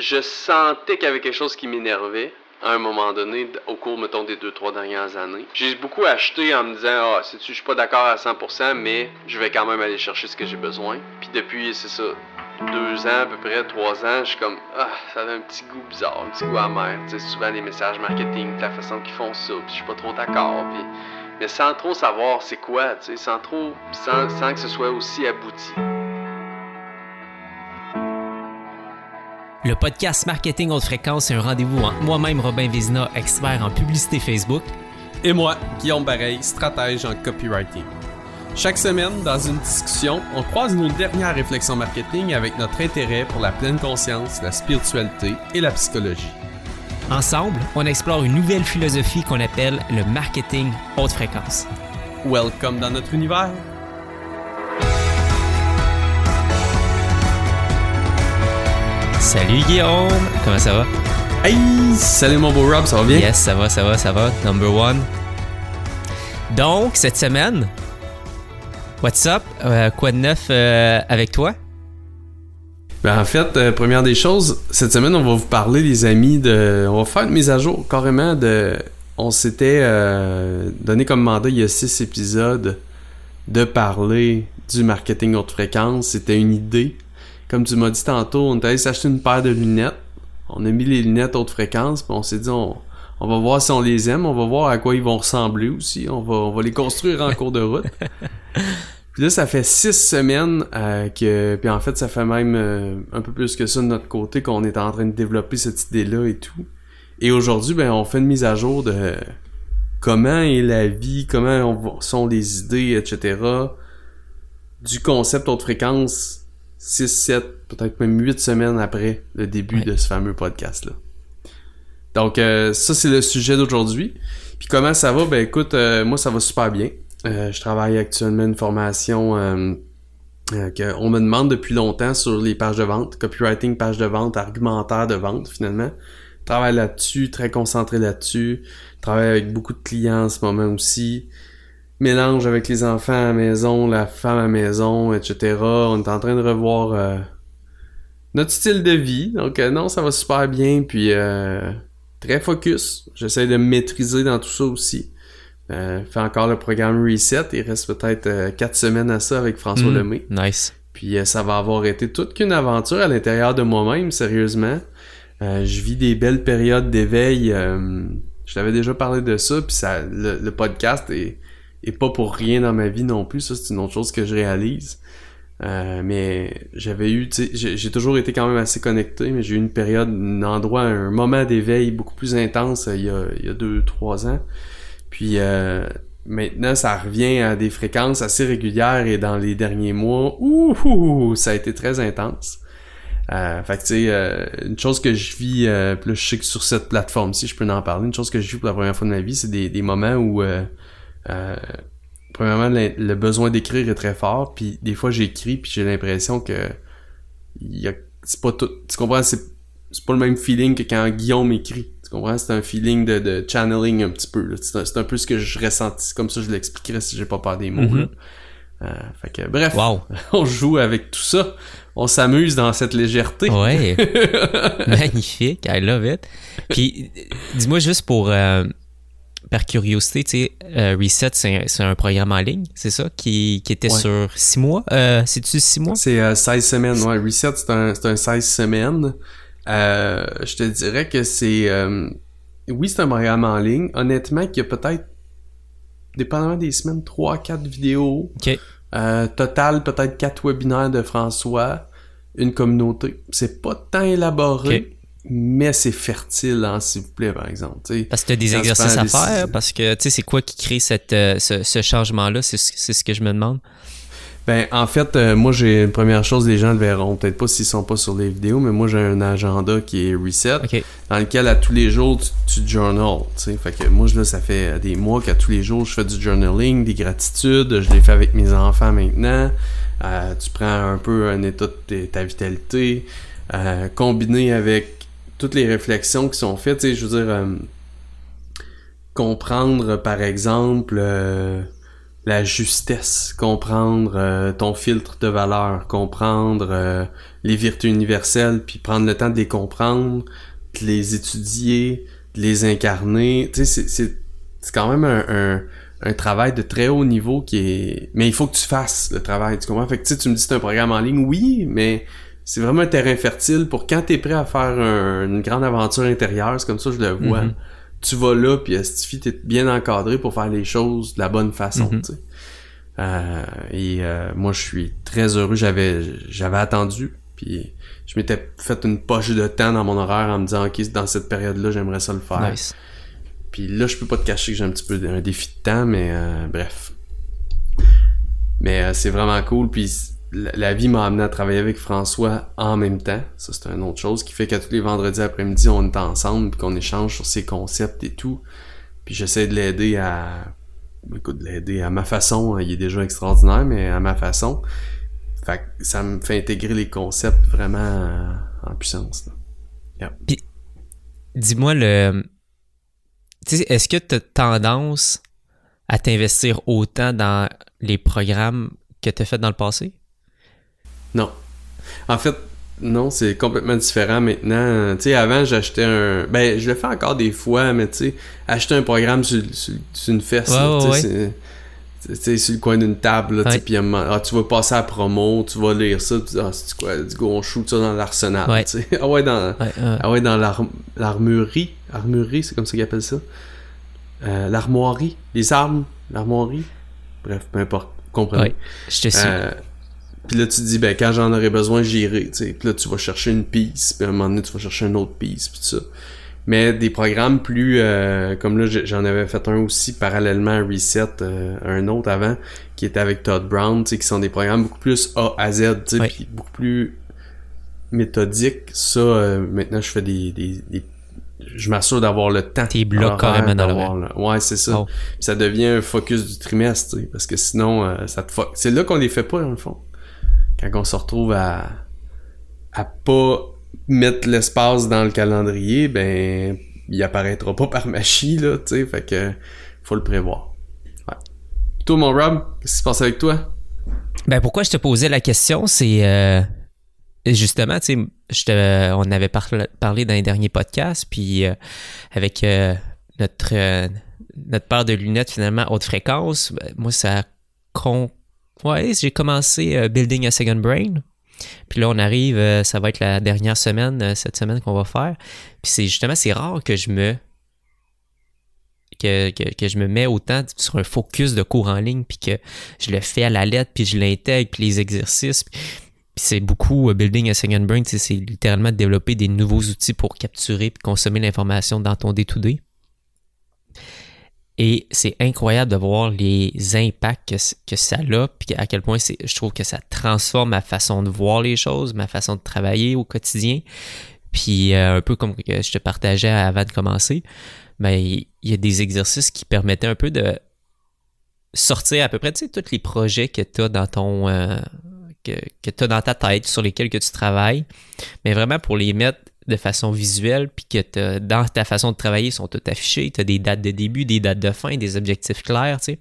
je sentais qu'il y avait quelque chose qui m'énervait à un moment donné, au cours, mettons, des deux, trois dernières années. J'ai beaucoup acheté en me disant, ah, sais-tu, suis pas d'accord à 100%, mais je vais quand même aller chercher ce que j'ai besoin. Puis depuis, c'est ça, deux ans, à peu près, trois ans, je suis comme, ah, ça a un petit goût bizarre, un petit goût amer. Tu sais, souvent les messages marketing, la façon qu'ils font ça, puis je suis pas trop d'accord. Mais sans trop savoir c'est quoi, tu sais, sans trop, sans que ce soit aussi abouti. Le podcast Marketing Haute Fréquence est un rendez-vous entre moi-même, Robin Vézina, expert en publicité Facebook, et moi, Guillaume Bareil, stratège en copywriting. Chaque semaine, dans une discussion, on croise nos dernières réflexions marketing avec notre intérêt pour la pleine conscience, la spiritualité et la psychologie. Ensemble, on explore une nouvelle philosophie qu'on appelle le marketing haute fréquence. Welcome dans notre univers! Salut Guillaume, comment ça va? Hey, salut mon beau Rob, ça va bien? Yes, ça va, ça va, ça va. Number one. Donc, cette semaine, what's up? Euh, quoi de neuf euh, avec toi? Ben, en fait, euh, première des choses, cette semaine, on va vous parler, les amis, de. On va faire une mise à jour carrément de. On s'était donné comme mandat il y a six épisodes de parler du marketing haute fréquence. C'était une idée comme tu m'as dit tantôt, on est allé s'acheter une paire de lunettes. On a mis les lunettes haute fréquence, puis on s'est dit, on, va voir si on les aime, on va voir à quoi ils vont ressembler aussi. On va, on va les construire en cours de route. Puis là, ça fait six semaines euh, que... Puis en fait, ça fait même euh, un peu plus que ça de notre côté qu'on est en train de développer cette idée-là et tout. Et aujourd'hui, ben, on fait une mise à jour de comment est la vie, comment sont les idées, etc. Du concept haute fréquence 6, 7, peut-être même 8 semaines après le début de ce fameux podcast-là. Donc, euh, ça, c'est le sujet d'aujourd'hui. Puis comment ça va? Ben écoute, euh, moi, ça va super bien. Euh, je travaille actuellement une formation qu'on me demande depuis longtemps sur les pages de vente, copywriting, page de vente, argumentaire de vente, finalement. Je travaille là-dessus, très concentré là-dessus. Je travaille avec beaucoup de clients en ce moment aussi mélange avec les enfants à la maison, la femme à la maison, etc. On est en train de revoir euh, notre style de vie. Donc euh, non, ça va super bien. Puis euh, très focus. J'essaie de me maîtriser dans tout ça aussi. Euh, fais encore le programme Reset. Il reste peut-être quatre semaines à ça avec François Mm, Lemay. Nice. Puis ça va avoir été toute qu'une aventure à l'intérieur de moi-même, sérieusement. je vis des belles périodes d'éveil. je t'avais déjà parlé de ça. Puis ça, le, le podcast est et pas pour rien dans ma vie non plus. Ça, c'est une autre chose que je réalise. Euh, mais j'avais eu, j'ai toujours été quand même assez connecté, mais j'ai eu une période, un endroit, un moment d'éveil beaucoup plus intense euh, il y a, il y a deux, trois ans. Puis euh, maintenant, ça revient à des fréquences assez régulières et dans les derniers mois, ouh, ça a été très intense. Euh, fait que tu sais, euh, une chose que je vis, euh, plus je sais que sur cette plateforme si je peux en parler, une chose que je vis pour la première fois de ma vie, c'est des, des moments où euh, euh, premièrement, le, le besoin d'écrire est très fort, puis des fois j'écris, puis j'ai l'impression que c'est pas tout, tu comprends, c'est, c'est pas le même feeling que quand Guillaume écrit. Tu comprends, c'est un feeling de, de channeling un petit peu. C'est, un, c'est un peu ce que je ressentis, comme ça je l'expliquerais si j'ai pas peur des mots. Mhm. Euh, fait que bref, Wow. on joue avec tout ça. On s'amuse dans cette légèreté. Ouais. Magnifique. I love it. Puis, dis-moi juste pour, euh, par curiosité, tu sais, euh, Reset, c'est un, programme en ligne, c'est ça, qui, qui était Ouais. sur six mois. Euh, C'est-tu six mois? C'est euh, 16 semaines. Ouais, Reset, c'est un, un 16 semaines. Euh, je te dirais que c'est... oui, c'est un programme en ligne. Honnêtement, qu'il y a peut-être, dépendamment des semaines, 3-4 vidéos. OK. Total, peut-être 4 webinaires de François. Une communauté. C'est pas tant élaboré, mais c'est fertile, hein, s'il vous plaît, par exemple. Parce que tu as des exercices à faire, parce que, tu sais, c'est quoi qui crée cette, euh, ce, ce changement-là? C'est ce que je me demande. Ben, en fait, euh, moi, j'ai une première chose, les gens le verront peut-être pas s'ils sont pas sur les vidéos, mais moi, j'ai un agenda qui est reset, dans lequel à tous les jours, tu, tu journal. Fait que moi, là, ça fait des mois qu'à tous les jours, je fais du journaling, des gratitudes, je les fais avec mes enfants maintenant. Euh, tu prends un peu un état de ta- ta vitalité, combiné avec toutes les réflexions qui sont faites, je veux dire, euh, comprendre, par exemple, euh, la justesse, comprendre euh, ton filtre de valeur, comprendre euh, les vertus universelles, puis prendre le temps de les comprendre, de les étudier, de les incarner. Tu sais, c'est, quand même un, un, travail de très haut niveau qui est... Mais il faut que tu fasses le travail, tu comprends? Fait que tu me dis c'est un programme en ligne, oui, mais c'est vraiment un terrain fertile pour quand t'es prêt à faire une grande aventure intérieure, c'est comme ça que je le vois. Mm-hmm tu vas là, puis Estifi, t'es bien encadré pour faire les choses de la bonne façon, mhm. tu sais. Euh, et euh, moi, je suis très heureux. J'avais j'avais attendu, puis je m'étais fait une poche de temps dans mon horaire en me disant, OK, dans cette période-là, j'aimerais ça le faire. Puis là, je peux pas te cacher que j'ai un petit peu un défi de temps, mais euh, bref. Mais c'est vraiment cool, puis la, vie m'a amené à travailler avec François en même temps. Ça, c'est une autre chose qui fait qu'à tous les vendredis après-midi, on est ensemble puis qu'on échange sur ses concepts et tout. Puis j'essaie de l'aider à... Écoute, de l'aider à ma façon. Il est déjà extraordinaire, mais à ma façon. Fait que ça me fait intégrer les concepts vraiment en puissance. Puis, dis-moi le... Est-ce que tu as tendance à t'investir autant dans les programmes que tu as fait dans le passé? Non. En fait, non, c'est complètement différent maintenant. Tu sais, avant, j'achetais un... Ben, je le fais encore des fois, mais tu sais, acheter un programme sur, une fesse, tu sais, sur le coin d'une table, là, puis ah, tu vas passer à promo, tu vas lire ça, tu dis, ah, c'est quoi, du go, on shoot ça dans l'arsenal, tu sais. Ah ouais, dans, ah ouais, dans l'armurerie, armurerie, c'est comme ça qu'ils appellent ça. Euh, l'armoirie, les armes, l'armoirie. Bref, peu importe, comprenez. je te suis. Euh, puis là, tu te dis, ben, quand j'en aurai besoin, j'irai, tu sais. Puis là, tu vas chercher une piece, puis à un moment donné, tu vas chercher une autre piece, puis tout ça. Mais des programmes plus, euh, comme là, j'en avais fait un aussi parallèlement à Reset, euh, un autre avant, qui était avec Todd Brown, tu sais, qui sont des programmes beaucoup plus A à Z, tu sais, puis beaucoup plus méthodiques. Ça, euh, maintenant, je fais des, des, je m'assure d'avoir le temps. Tes blocs carrément dans le Ouais, c'est ça. Oh. ça devient un focus du trimestre, tu sais, parce que sinon, ça te C'est là qu'on les fait pas, dans le fond quand on se retrouve à, à pas mettre l'espace dans le calendrier, ben, il apparaîtra pas par magie, là, tu sais, fait que, faut le prévoir. Toi, mon Rob, qu'est-ce qui se passe avec toi? Ben, pourquoi je te posais la question, c'est, euh, justement, tu sais, on avait parlé dans les derniers podcasts, puis euh, avec euh, notre, notre paire de lunettes, finalement, haute fréquence, ben, moi, ça con Ouais, j'ai commencé euh, Building a Second Brain. Puis là, on arrive, euh, ça va être la dernière semaine, euh, cette semaine qu'on va faire. Puis c'est justement, c'est rare que je me que, que, je me mets autant sur un focus de cours en ligne, puis que je le fais à la lettre, puis je l'intègre, puis les exercices. Puis, c'est beaucoup Building a Second Brain, c'est littéralement de développer des nouveaux outils pour capturer et consommer l'information dans ton day-to-day. Et c'est incroyable de voir les impacts que, ça a, puis à quel point je trouve que ça transforme ma façon de voir les choses, ma façon de travailler au quotidien. Puis euh, un peu comme je te partageais avant de commencer, mais ben, il y a des exercices qui permettaient un peu de sortir à peu près, tous les projets que tu as dans ton... Euh, que, que tu as dans ta tête, sur lesquels que tu travailles, mais vraiment pour les mettre de façon visuelle, puis que dans ta façon de travailler, ils sont tout affichés. Tu as des dates de début, des dates de fin, des objectifs clairs. Tu sais.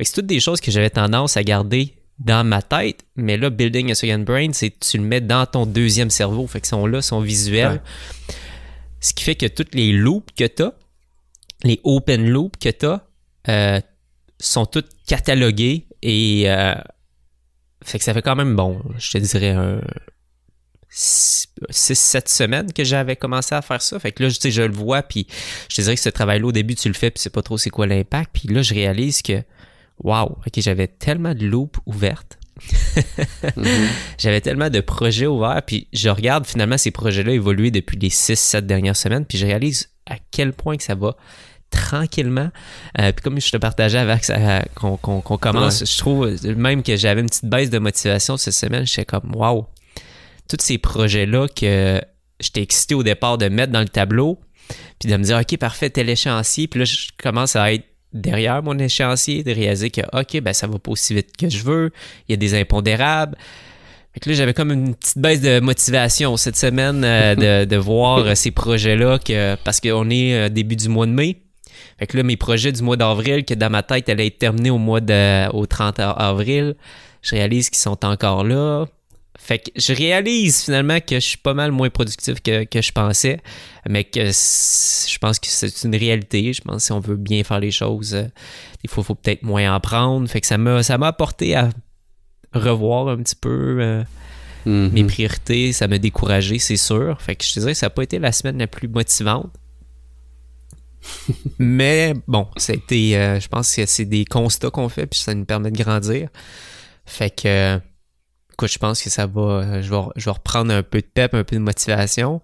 C'est toutes des choses que j'avais tendance à garder dans ma tête, mais là, Building a Second Brain, c'est tu le mets dans ton deuxième cerveau. Fait que sont là, sont visuels. Ce qui fait que toutes les loops que tu as, les open loops que tu as, euh, sont toutes cataloguées et euh, fait que ça fait quand même bon, je te dirais un 6-7 semaines que j'avais commencé à faire ça. Fait que là, je, je le vois, puis je te dirais que ce travail-là, au début, tu le fais, puis c'est pas trop c'est quoi l'impact. Puis là, je réalise que, waouh, ok, j'avais tellement de loupes ouvertes. Mhm. J'avais tellement de projets ouverts, puis je regarde finalement ces projets-là évoluer depuis les 6-7 dernières semaines, puis je réalise à quel point que ça va tranquillement. Euh, puis comme je te partageais avant qu'on commence, je trouve même que j'avais une petite baisse de motivation cette semaine. J'étais comme, waouh, tous ces projets-là que j'étais excité au départ de mettre dans le tableau, puis de me dire, OK, parfait, tel échéancier. Puis là, je commence à être derrière mon échéancier, de réaliser que, OK, ben ça va pas aussi vite que je veux, il y a des impondérables. Fait que là, j'avais comme une petite baisse de motivation cette semaine euh, de, voir ces projets-là, que, parce qu'on est euh, début du mois de mai. Fait que là, mes projets du mois d'avril, que dans ma tête, allaient être terminés au mois de, au 30 avril, je réalise qu'ils sont encore là. Fait que je réalise finalement que je suis pas mal moins productif que, que je pensais, mais que je pense que c'est une réalité. Je pense que si on veut bien faire les choses, euh, des fois, il faut peut-être moins en prendre. Fait que ça m'a, ça m'a apporté à revoir un petit peu euh, Mhm. mes priorités. Ça m'a découragé, c'est sûr. Fait que je te dirais que ça n'a pas été la semaine la plus motivante. mais bon, ça a été, euh, je pense que c'est des constats qu'on fait, puis ça nous permet de grandir. Fait que, euh, écoute, je pense que ça va, euh, je vais, je vais reprendre un peu de pep, un peu de motivation,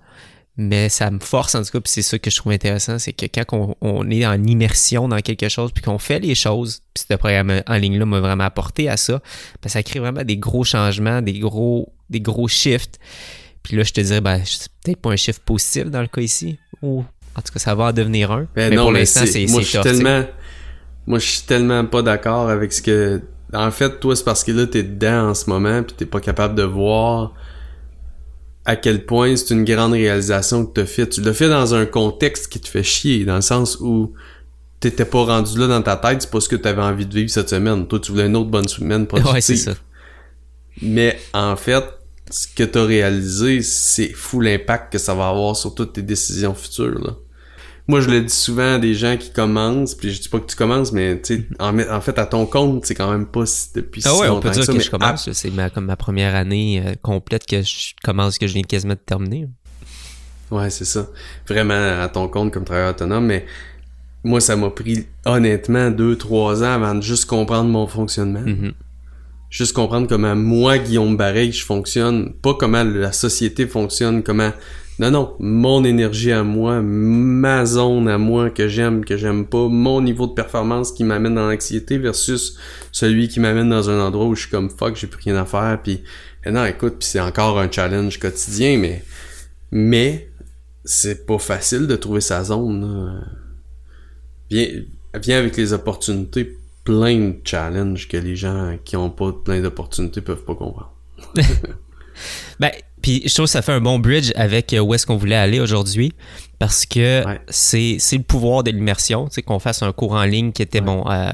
mais ça me force en tout cas, puis c'est ça que je trouve intéressant, c'est que quand on, on est en immersion dans quelque chose, puis qu'on fait les choses, puis ce programme en ligne-là m'a vraiment apporté à ça, ben, ça crée vraiment des gros changements, des gros, des gros shifts. Puis là, je te dirais, ben, c'est peut-être pas un shift positif dans le cas ici, ou en tout cas, ça va en devenir un. Ben mais non, pour l'instant, c'est- moi je suis tellement moi je suis tellement pas d'accord avec ce que en fait toi c'est parce que là t'es dedans en ce moment puis t'es pas capable de voir à quel point c'est une grande réalisation que t'as fait. Tu l'as fait dans un contexte qui te fait chier dans le sens où t'étais pas rendu là dans ta tête c'est pas ce que t'avais envie de vivre cette semaine. Toi tu voulais une autre bonne semaine productive Ouais, c'est ça. mais en fait ce que t'as réalisé c'est fou l'impact que ça va avoir sur toutes tes décisions futures là moi, je le dis souvent à des gens qui commencent, puis je dis pas que tu commences, mais tu sais, en, en fait, à ton compte, c'est quand même pas si- depuis Ah si ouais, on longtemps peut dire ça, que mais je commence. C'est ma, comme ma première année euh, complète que je commence, que je viens quasiment de terminer. ouais, c'est ça. Vraiment à ton compte comme travailleur autonome, mais moi, ça m'a pris honnêtement deux, trois ans avant de juste comprendre mon fonctionnement. Mhm. Juste comprendre comment moi, Guillaume Barreil, je fonctionne, pas comment la société fonctionne, comment... Non, non, mon énergie à moi, ma zone à moi que j'aime, que j'aime pas, mon niveau de performance qui m'amène dans l'anxiété versus celui qui m'amène dans un endroit où je suis comme fuck, j'ai plus rien à faire, puis eh non, écoute, puis c'est encore un challenge quotidien, mais mais c'est pas facile de trouver sa zone. Viens, viens avec les opportunités, plein de challenges que les gens qui ont pas plein d'opportunités peuvent pas comprendre. Ben, puis je trouve que ça fait un bon bridge avec euh, où est-ce qu'on voulait aller aujourd'hui parce que Ouais. c'est c'est le pouvoir de l'immersion, tu sais, qu'on fasse un cours en ligne qui était Ouais. bon euh,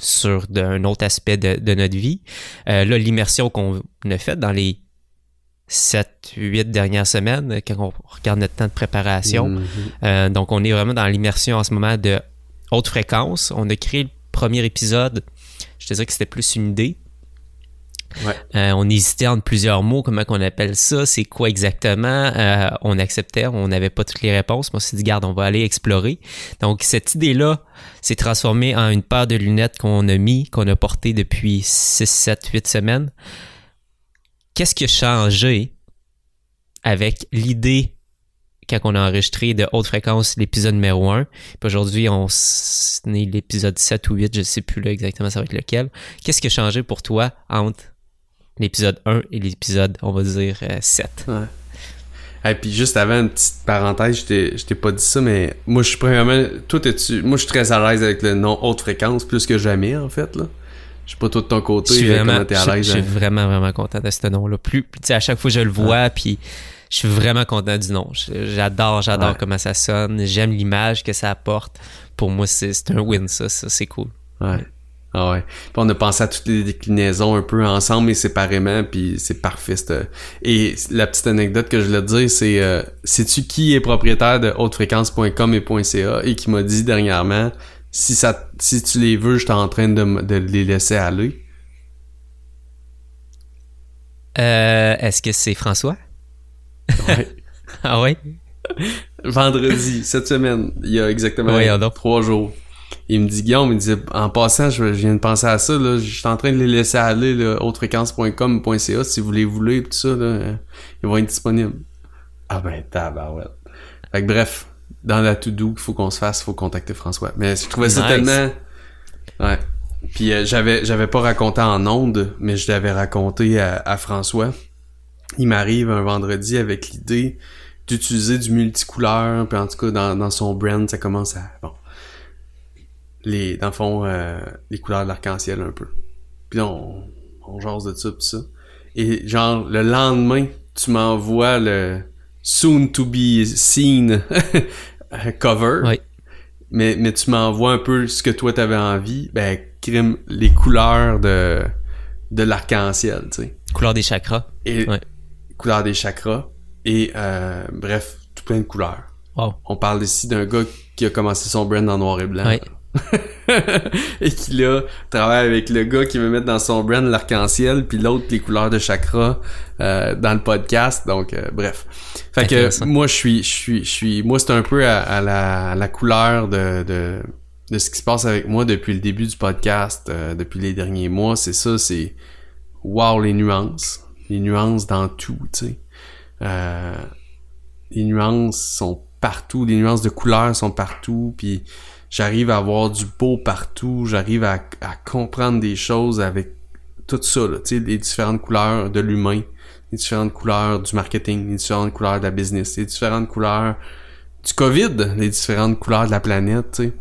sur un autre aspect de, de notre vie. Euh, là, l'immersion qu'on a faite dans les 7, 8 dernières semaines, quand on regarde notre temps de préparation, Mhm. Euh, donc, on est vraiment dans l'immersion en ce moment de haute fréquence. On a créé le premier épisode. Je te dirais que c'était plus une idée. Euh, on hésitait entre plusieurs mots, comment qu'on appelle ça, c'est quoi exactement. Euh, on acceptait, on n'avait pas toutes les réponses. Moi, on s'est dit, garde, on va aller explorer. Donc, cette idée-là s'est transformée en une paire de lunettes qu'on a mis, qu'on a portées depuis 6, 7, 8 semaines. Qu'est-ce qui a changé avec l'idée quand on a enregistré de haute fréquence l'épisode numéro 1. Puis aujourd'hui, on est l'épisode 7 ou 8, je sais plus exactement ça va être lequel. Qu'est-ce qui a changé pour toi entre l'épisode 1 et l'épisode, on va dire, euh, 7? Et puis juste avant une petite parenthèse, je t'ai je t'ai pas dit ça, mais moi je suis premièrement, toi moi je suis très à l'aise avec le nom haute fréquence plus que jamais en fait là. Je sais pas toi de ton Je côté suis euh, vraiment, t'es à je- l'aise. je suis hein? vraiment, vraiment content de ce nom-là. Plus, tu sais, à chaque fois que je le vois, puis je suis vraiment content du nom. Je- J'adore, j'adore Ouais. comment ça sonne. J'aime l'image que ça apporte. Pour moi, c'est c'est un win, ça. ça c'est cool. Ouais. Ah ouais. Puis on a pensé à toutes les déclinaisons un peu ensemble et séparément, puis c'est parfait. Et la petite anecdote que je voulais te dire, c'est euh, sais-tu qui est propriétaire de hautefréquence.com et .ca et qui m'a dit dernièrement si ça si tu les veux, je suis en train de, les laisser aller? Euh, Est-ce que c'est François? Ouais. Ah ouais? Vendredi, cette semaine, il y a exactement trois jours. Il me dit, Guillaume, il disait, en passant, je, viens de penser à ça, là, je suis en train de les laisser aller, là, hautefréquence.com, .ca, si vous les voulez, tout ça, là, ils vont être disponibles. Ah ben, tabarouette. Fait que bref, dans la to-do qu'il faut qu'on se fasse, il faut contacter François. Mais je trouvais ça tellement... Ouais. Puis euh, j'avais j'avais pas raconté en ondes, mais je l'avais raconté à, à François. Il m'arrive un vendredi avec l'idée d'utiliser du multicouleur, puis en tout cas dans, dans son brand, ça commence à bon les dans le fond euh, les couleurs de l'arc-en-ciel un peu. Puis là, on on jase de ça pis ça. Et genre le lendemain, tu m'envoies le soon to be seen cover. Oui. mais, mais tu m'envoies un peu ce que toi t'avais envie, ben, crime les couleurs de, de l'arc-en-ciel, tu sais. Couleur des chakras. Et, Ouais. couleurs des chakras. Et, euh, bref, tout plein de couleurs. Wow. On parle ici d'un gars qui a commencé son brand en noir et blanc. Ouais. et qui là travaille avec le gars qui veut mettre dans son brand l'arc-en-ciel puis l'autre les couleurs de chakra euh, dans le podcast. Donc euh, bref. Fait que moi je suis je suis je suis moi c'est un peu à, à la, à la couleur de, de de ce qui se passe avec moi depuis le début du podcast euh, depuis les derniers mois. C'est ça c'est wow les nuances. Les nuances dans tout tu sais. Euh, les nuances sont partout. Les nuances de couleurs sont partout. Puis j'arrive à avoir du beau partout, j'arrive à, à comprendre des choses avec tout ça, là, les différentes couleurs de l'humain, les différentes couleurs du marketing, les différentes couleurs de la business, les différentes couleurs du COVID, les différentes couleurs de la planète, tu sais.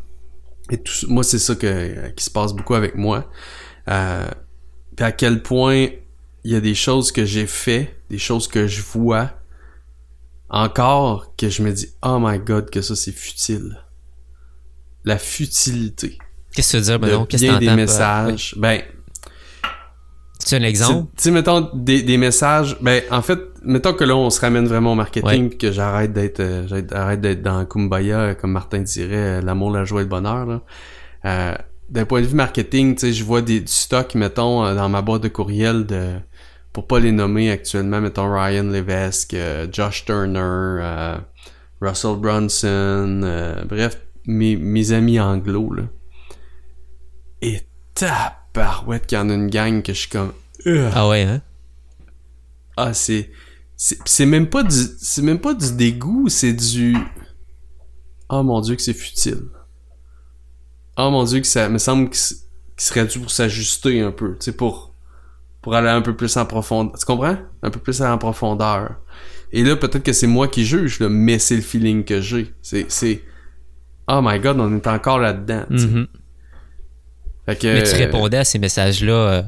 Et tout moi, c'est ça que, qui se passe beaucoup avec moi. Euh, à quel point il y a des choses que j'ai fait, des choses que je vois, encore que je me dis, oh my god, que ça c'est futile la futilité Qu'est-ce que tu veux dire, de Benoît? Qu'est-ce que des messages. Ben, C'est un exemple? tu sais, mettons des, des messages. Ben, en fait, mettons que là, on se ramène vraiment au marketing, Ouais. que j'arrête d'être, euh, j'arrête d'être dans Kumbaya, comme Martin dirait, euh, l'amour, la joie et le bonheur. Là. Euh, D'un point de vue marketing, tu sais, je vois des, du stock, mettons, dans ma boîte de courriel de, pour pas les nommer actuellement, mettons Ryan Levesque, euh, Josh Turner, euh, Russell Brunson, euh, bref, mes, mes amis anglo, là. Et tabarouette qu'il y en a une gang que je suis comme... Ugh. Ah ouais, hein? Ah, c'est... C'est c'est même pas du... C'est même pas du dégoût, c'est du... Oh mon dieu que c'est futile. Oh mon dieu que ça me semble qu'il serait dû pour s'ajuster un peu, tu sais, pour... Pour aller un peu plus en profondeur. Tu comprends? Un peu plus en profondeur. Et là, peut-être que c'est moi qui juge, là, mais c'est le feeling que j'ai. C'est... c'est... Oh my god, on est encore là-dedans. Mhm. Fait que, Mais tu répondais à ces messages-là euh,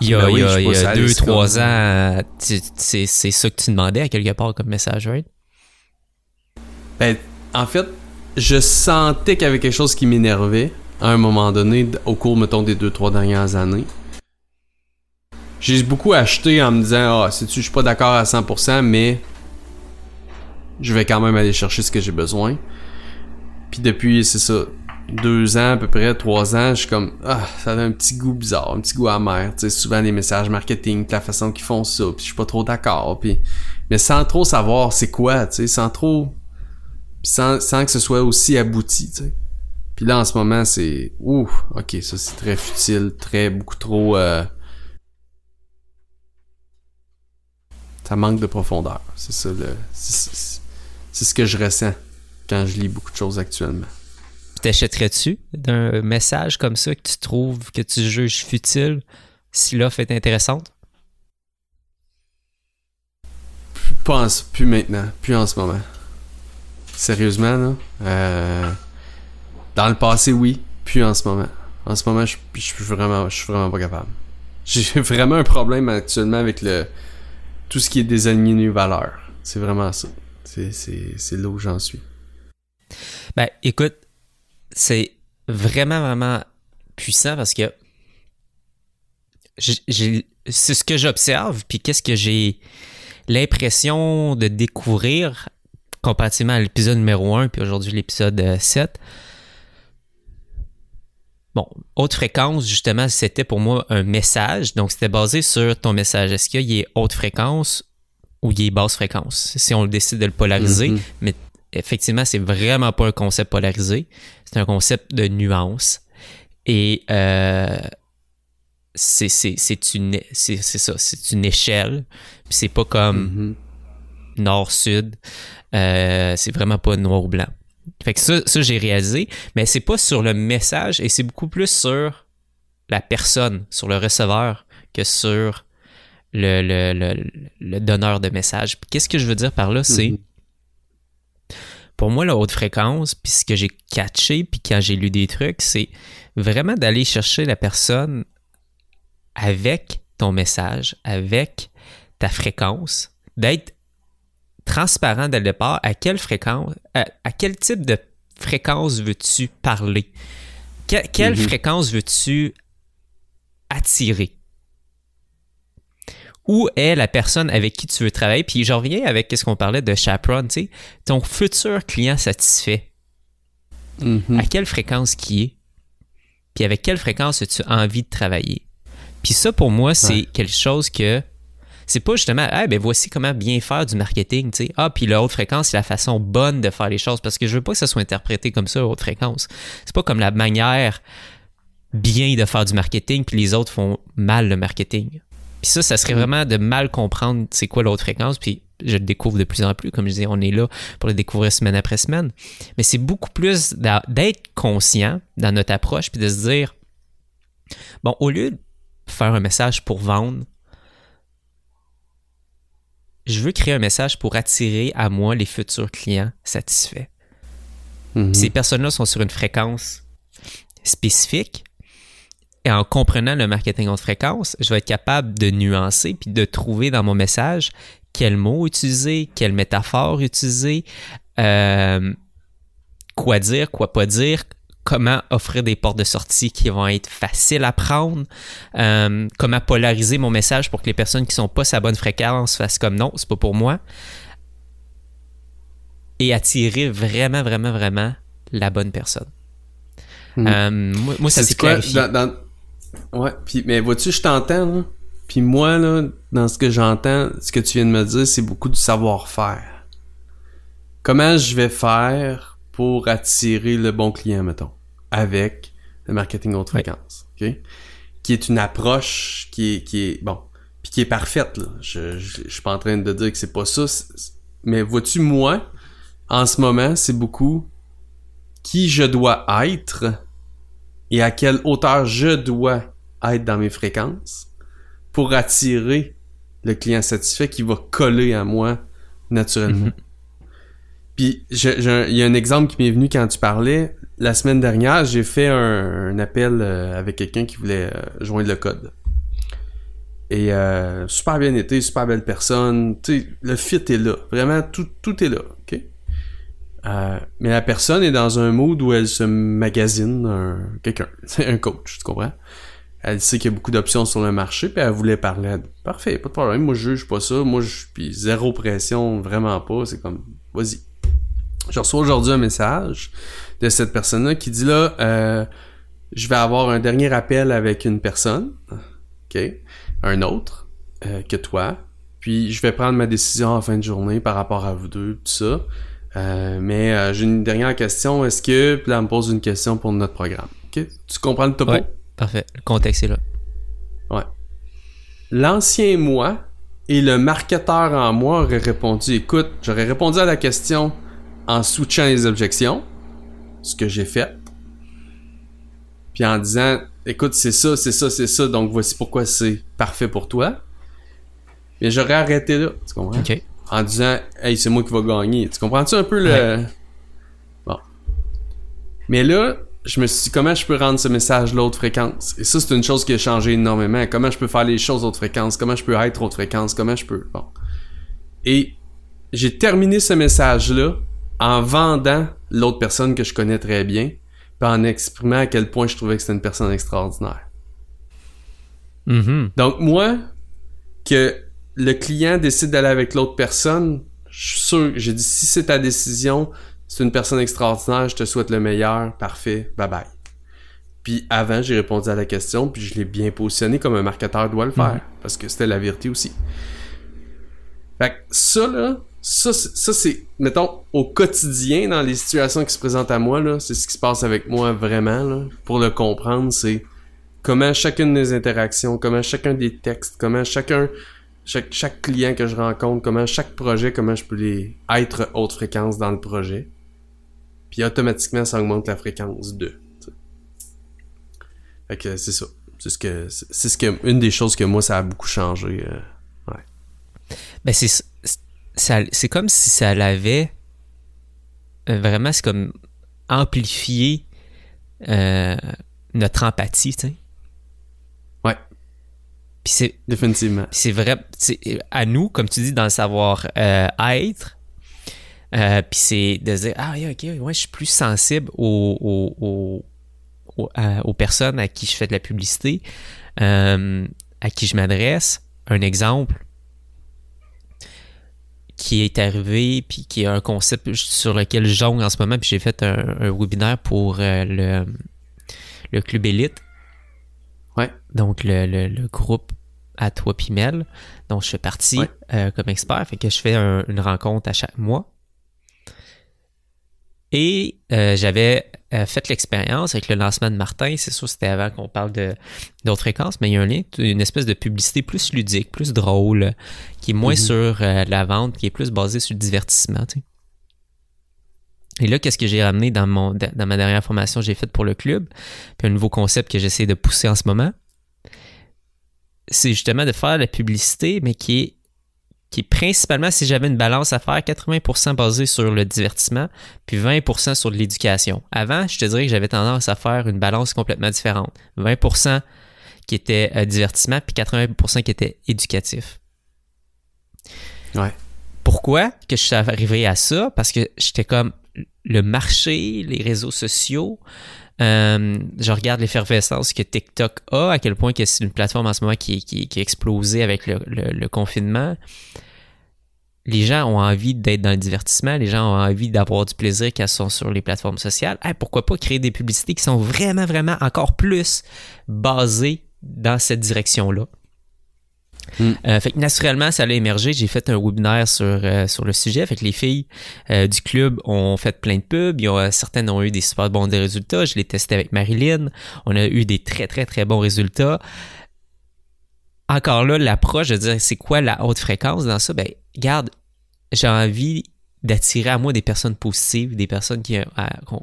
il y a, Ben oui, il y a- il y a deux, trois ans. C'est ça que tu demandais à quelque part comme message, right? Ben, en fait, je sentais qu'il y avait quelque chose qui m'énervait à un moment donné, au cours, mettons, des deux, trois dernières années. J'ai beaucoup acheté en me disant, ah, sais-tu, je suis pas d'accord à 100%, mais je vais quand même aller chercher ce que j'ai besoin. Puis depuis, c'est ça, deux ans à peu près, trois ans, je suis comme, ah, ça a un petit goût bizarre, un petit goût amer. Tu sais, souvent les messages marketing, la façon qu'ils font ça, puis je suis pas trop d'accord, puis mais sans trop savoir c'est quoi, tu sais, sans trop sans, sans que ce soit aussi abouti, tu sais. Puis là, en ce moment, c'est... Ouh, ok, ça c'est très futile, très, beaucoup trop... euh, Ça manque de profondeur. C'est ça, le... C'est ce que je ressens quand je lis beaucoup de choses actuellement. T'achèterais-tu d'un message comme ça que tu trouves, que tu juges futile si l'offre est intéressante? Plus, pas en- plus maintenant, plus en ce moment. Sérieusement, là. euh, Dans le passé, oui, plus en ce moment. En ce moment, je, je suis vraiment, je suis vraiment pas capable. J'ai vraiment un problème actuellement avec le tout ce qui est désaligné valeurs. C'est vraiment ça. C'est là où j'en suis. Ben, écoute, c'est vraiment, vraiment puissant parce que c'est ce que j'observe, puis qu'est-ce que j'ai l'impression de découvrir comparativement à l'épisode numéro 1, puis aujourd'hui l'épisode euh, 7. Bon, haute fréquence, justement, c'était pour moi un message. Donc, c'était basé sur ton message. Est-ce qu'il est haute fréquence ou il est basse fréquence? Si on décide de le polariser, Mhm. mais effectivement, c'est vraiment pas un concept polarisé. C'est un concept de nuance. Et euh, c'est c'est- c'est une, c'est c'est ça, c'est une échelle. C'est pas comme Mhm. nord-sud. Euh, c'est vraiment pas noir ou blanc. Fait que ça, ça j'ai réalisé, mais c'est pas sur le message et c'est beaucoup plus sur la personne, sur le receveur, que sur le, le, le, le donneur de message. Qu'est-ce que je veux dire par là? C'est Mhm. Pour moi, la haute fréquence, puis ce que j'ai catché, puis quand j'ai lu des trucs, c'est vraiment d'aller chercher la personne avec ton message, avec ta fréquence, d'être transparent dès le départ à quelle fréquence, à, à quel type de fréquence veux-tu parler? quelle Mhm. fréquence veux-tu attirer? Où est la personne avec qui tu veux travailler? Puis je reviens avec ce qu'on parlait de chaperon, tu sais, ton futur client satisfait. Mhm. À quelle fréquence qui est? Puis avec quelle fréquence as-tu envie de travailler? Puis ça, pour moi, c'est Ouais. quelque chose que c'est pas justement, ah, ben voici comment bien faire du marketing, tu sais. Ah, puis la haute fréquence, c'est la façon bonne de faire les choses parce que je veux pas que ça soit interprété comme ça, haute fréquence. C'est pas comme la manière bien de faire du marketing, puis les autres font mal le marketing. Puis ça, ça serait vraiment de mal comprendre c'est quoi l'autre fréquence, puis je le découvre de plus en plus. Comme je disais, on est là pour le découvrir semaine après semaine. Mais c'est beaucoup plus d'être conscient dans notre approche, puis de se dire, bon, au lieu de faire un message pour vendre, je veux créer un message pour attirer à moi les futurs clients satisfaits. Mhm. Ces personnes-là sont sur une fréquence spécifique. Et en comprenant le marketing haute fréquence, je vais être capable de nuancer puis de trouver dans mon message quel mot utiliser, quelle métaphore utiliser, euh, quoi dire, quoi pas dire, comment offrir des portes de sortie qui vont être faciles à prendre, euh, comment polariser mon message pour que les personnes qui sont pas sa bonne fréquence fassent comme non, c'est pas pour moi. Et attirer vraiment, vraiment, vraiment la bonne personne. Mhm. Euh, moi, moi, ça C'est s'est quoi, clarifié. dans- dans- Ouais, puis mais vois-tu, je t'entends, là. Puis moi, là, dans ce que j'entends, ce que tu viens de me dire, c'est beaucoup du savoir-faire. Comment je vais faire pour attirer le bon client, mettons, avec le marketing haute fréquence, ok? Qui est une approche qui est, qui est bon, puis qui est parfaite, là. Je, je, je suis pas en train de dire que c'est pas ça, mais vois-tu, moi, en ce moment, c'est beaucoup qui je dois être et à quelle hauteur je dois être dans mes fréquences pour attirer le client satisfait qui va coller à moi naturellement. Mhm. Puis il y a un exemple qui m'est venu quand tu parlais. La semaine dernière, j'ai fait un, un appel euh, avec quelqu'un qui voulait euh, joindre le code. Et euh, super bien été, super belle personne. Tu sais, le fit est là. Vraiment, tout, tout est là. OK? Euh, mais la personne est dans un mood où elle se magasine un, quelqu'un, un coach, tu comprends? Elle sait qu'il y a beaucoup d'options sur le marché, puis elle voulait parler. Parfait, pas de problème. Moi, je juge pas ça. Moi, je puis zéro pression, vraiment pas. C'est comme, vas-y. Je reçois aujourd'hui un message de cette personne-là qui dit là, euh, je vais avoir un dernier appel avec une personne, ok, un autre euh, que toi. Puis je vais prendre ma décision en fin de journée par rapport à vous deux, tout ça. Euh, mais euh, j'ai une dernière question. Est-ce que puis là, elle me pose une question pour notre programme. Ok, tu comprends le topo? Ouais. Parfait. Le contexte est là. L'ancien moi et le marketeur en moi auraient répondu écoute, j'aurais répondu à la question en switchant les objections, ce que j'ai fait, puis en disant écoute, c'est ça, c'est ça, c'est ça, donc voici pourquoi c'est parfait pour toi. Mais j'aurais arrêté là, tu comprends? OK. En disant hey, c'est moi qui vais gagner. Tu comprends-tu un peu le. Ouais. Bon. Mais là, je me suis dit, comment je peux rendre ce message l'autre fréquence? Et ça, c'est une chose qui a changé énormément. Comment je peux faire les choses autre fréquence? Comment je peux être autre fréquence? Comment je peux. Bon. Et j'ai terminé ce message-là en vendant l'autre personne que je connais très bien, puis en exprimant à quel point je trouvais que c'était une personne extraordinaire. Mhm. Donc, moi, que le client décide d'aller avec l'autre personne, je suis sûr, j'ai dit, si c'est ta décision, c'est une personne extraordinaire, je te souhaite le meilleur, parfait, bye bye. Puis avant, j'ai répondu à la question, puis je l'ai bien positionné comme un marketeur doit le faire, parce que c'était la vérité aussi. Fait que ça, là, ça, ça c'est, mettons, au quotidien, dans les situations qui se présentent à moi, là, c'est ce qui se passe avec moi vraiment, là. Pour le comprendre, c'est comment chacune des interactions, comment chacun des textes, comment chacun, chaque, chaque client que je rencontre, comment chaque projet, comment je peux les être haute fréquence dans le projet. Puis automatiquement, ça augmente la fréquence de. Fait que c'est ça. C'est ce que, c'est ce que, une des choses que moi, ça a beaucoup changé. euh. Ben, c'est, c'est comme si ça l'avait. euh, vraiment, c'est comme amplifier euh, notre empathie, tu sais. Puis c'est, Définitivement. C'est vrai, c'est à nous, comme tu dis, dans le savoir-être, Euh, puis c'est de se dire, ah, ok, ouais, je suis plus sensible aux, aux, personnes à qui je fais de la publicité, euh, à qui je m'adresse. Un exemple qui est arrivé, puis qui est un concept sur lequel je jongle en ce moment, puis j'ai fait un, webinaire pour euh, le, le Club Élite. Donc, le, le, groupe à toi Pimel, dont je fais partie euh, comme expert, fait que je fais une rencontre à chaque mois. Et euh, j'avais euh, fait l'expérience avec le lancement de Martin. C'est sûr, c'était avant qu'on parle de d'autres fréquences, mais il y a un lien, une espèce de publicité plus ludique, plus drôle, qui est moins mm-hmm. sur la vente, qui est plus basée sur le divertissement. Et là, qu'est-ce que j'ai ramené dans, mon, dans ma dernière formation que j'ai faite pour le club, puis un nouveau concept que j'essaie de pousser en ce moment, c'est justement de faire la publicité, mais qui est, qui est principalement, si j'avais une balance à faire, 80% basée sur le divertissement, puis 20% sur de l'éducation. Avant, je te dirais que j'avais tendance à faire une balance complètement différente. 20% qui était euh, divertissement, puis 80% qui était éducatif. Ouais. Pourquoi que je suis arrivé à ça? Parce que j'étais comme le marché, les réseaux sociaux, euh, je regarde l'effervescence que TikTok a, à quel point c'est une plateforme en ce moment qui, qui, qui a explosé avec le, confinement. Les gens ont envie d'être dans le divertissement, les gens ont envie d'avoir du plaisir quand ils sont sur les plateformes sociales. pourquoi pas créer des publicités qui sont vraiment, vraiment encore plus basées dans cette direction-là? Mm. Euh, fait que naturellement, ça allait émerger. J'ai fait un webinaire sur, euh, sur le sujet. Fait que les filles euh, du club ont fait plein de pubs. certaines ont eu des super bons résultats. Je l'ai testé avec Marilyn. On a eu des très, très, très bons résultats. Encore là, l'approche de dire c'est quoi la haute fréquence dans ça? Ben, garde, j'ai envie d'attirer à moi des personnes positives, des personnes qui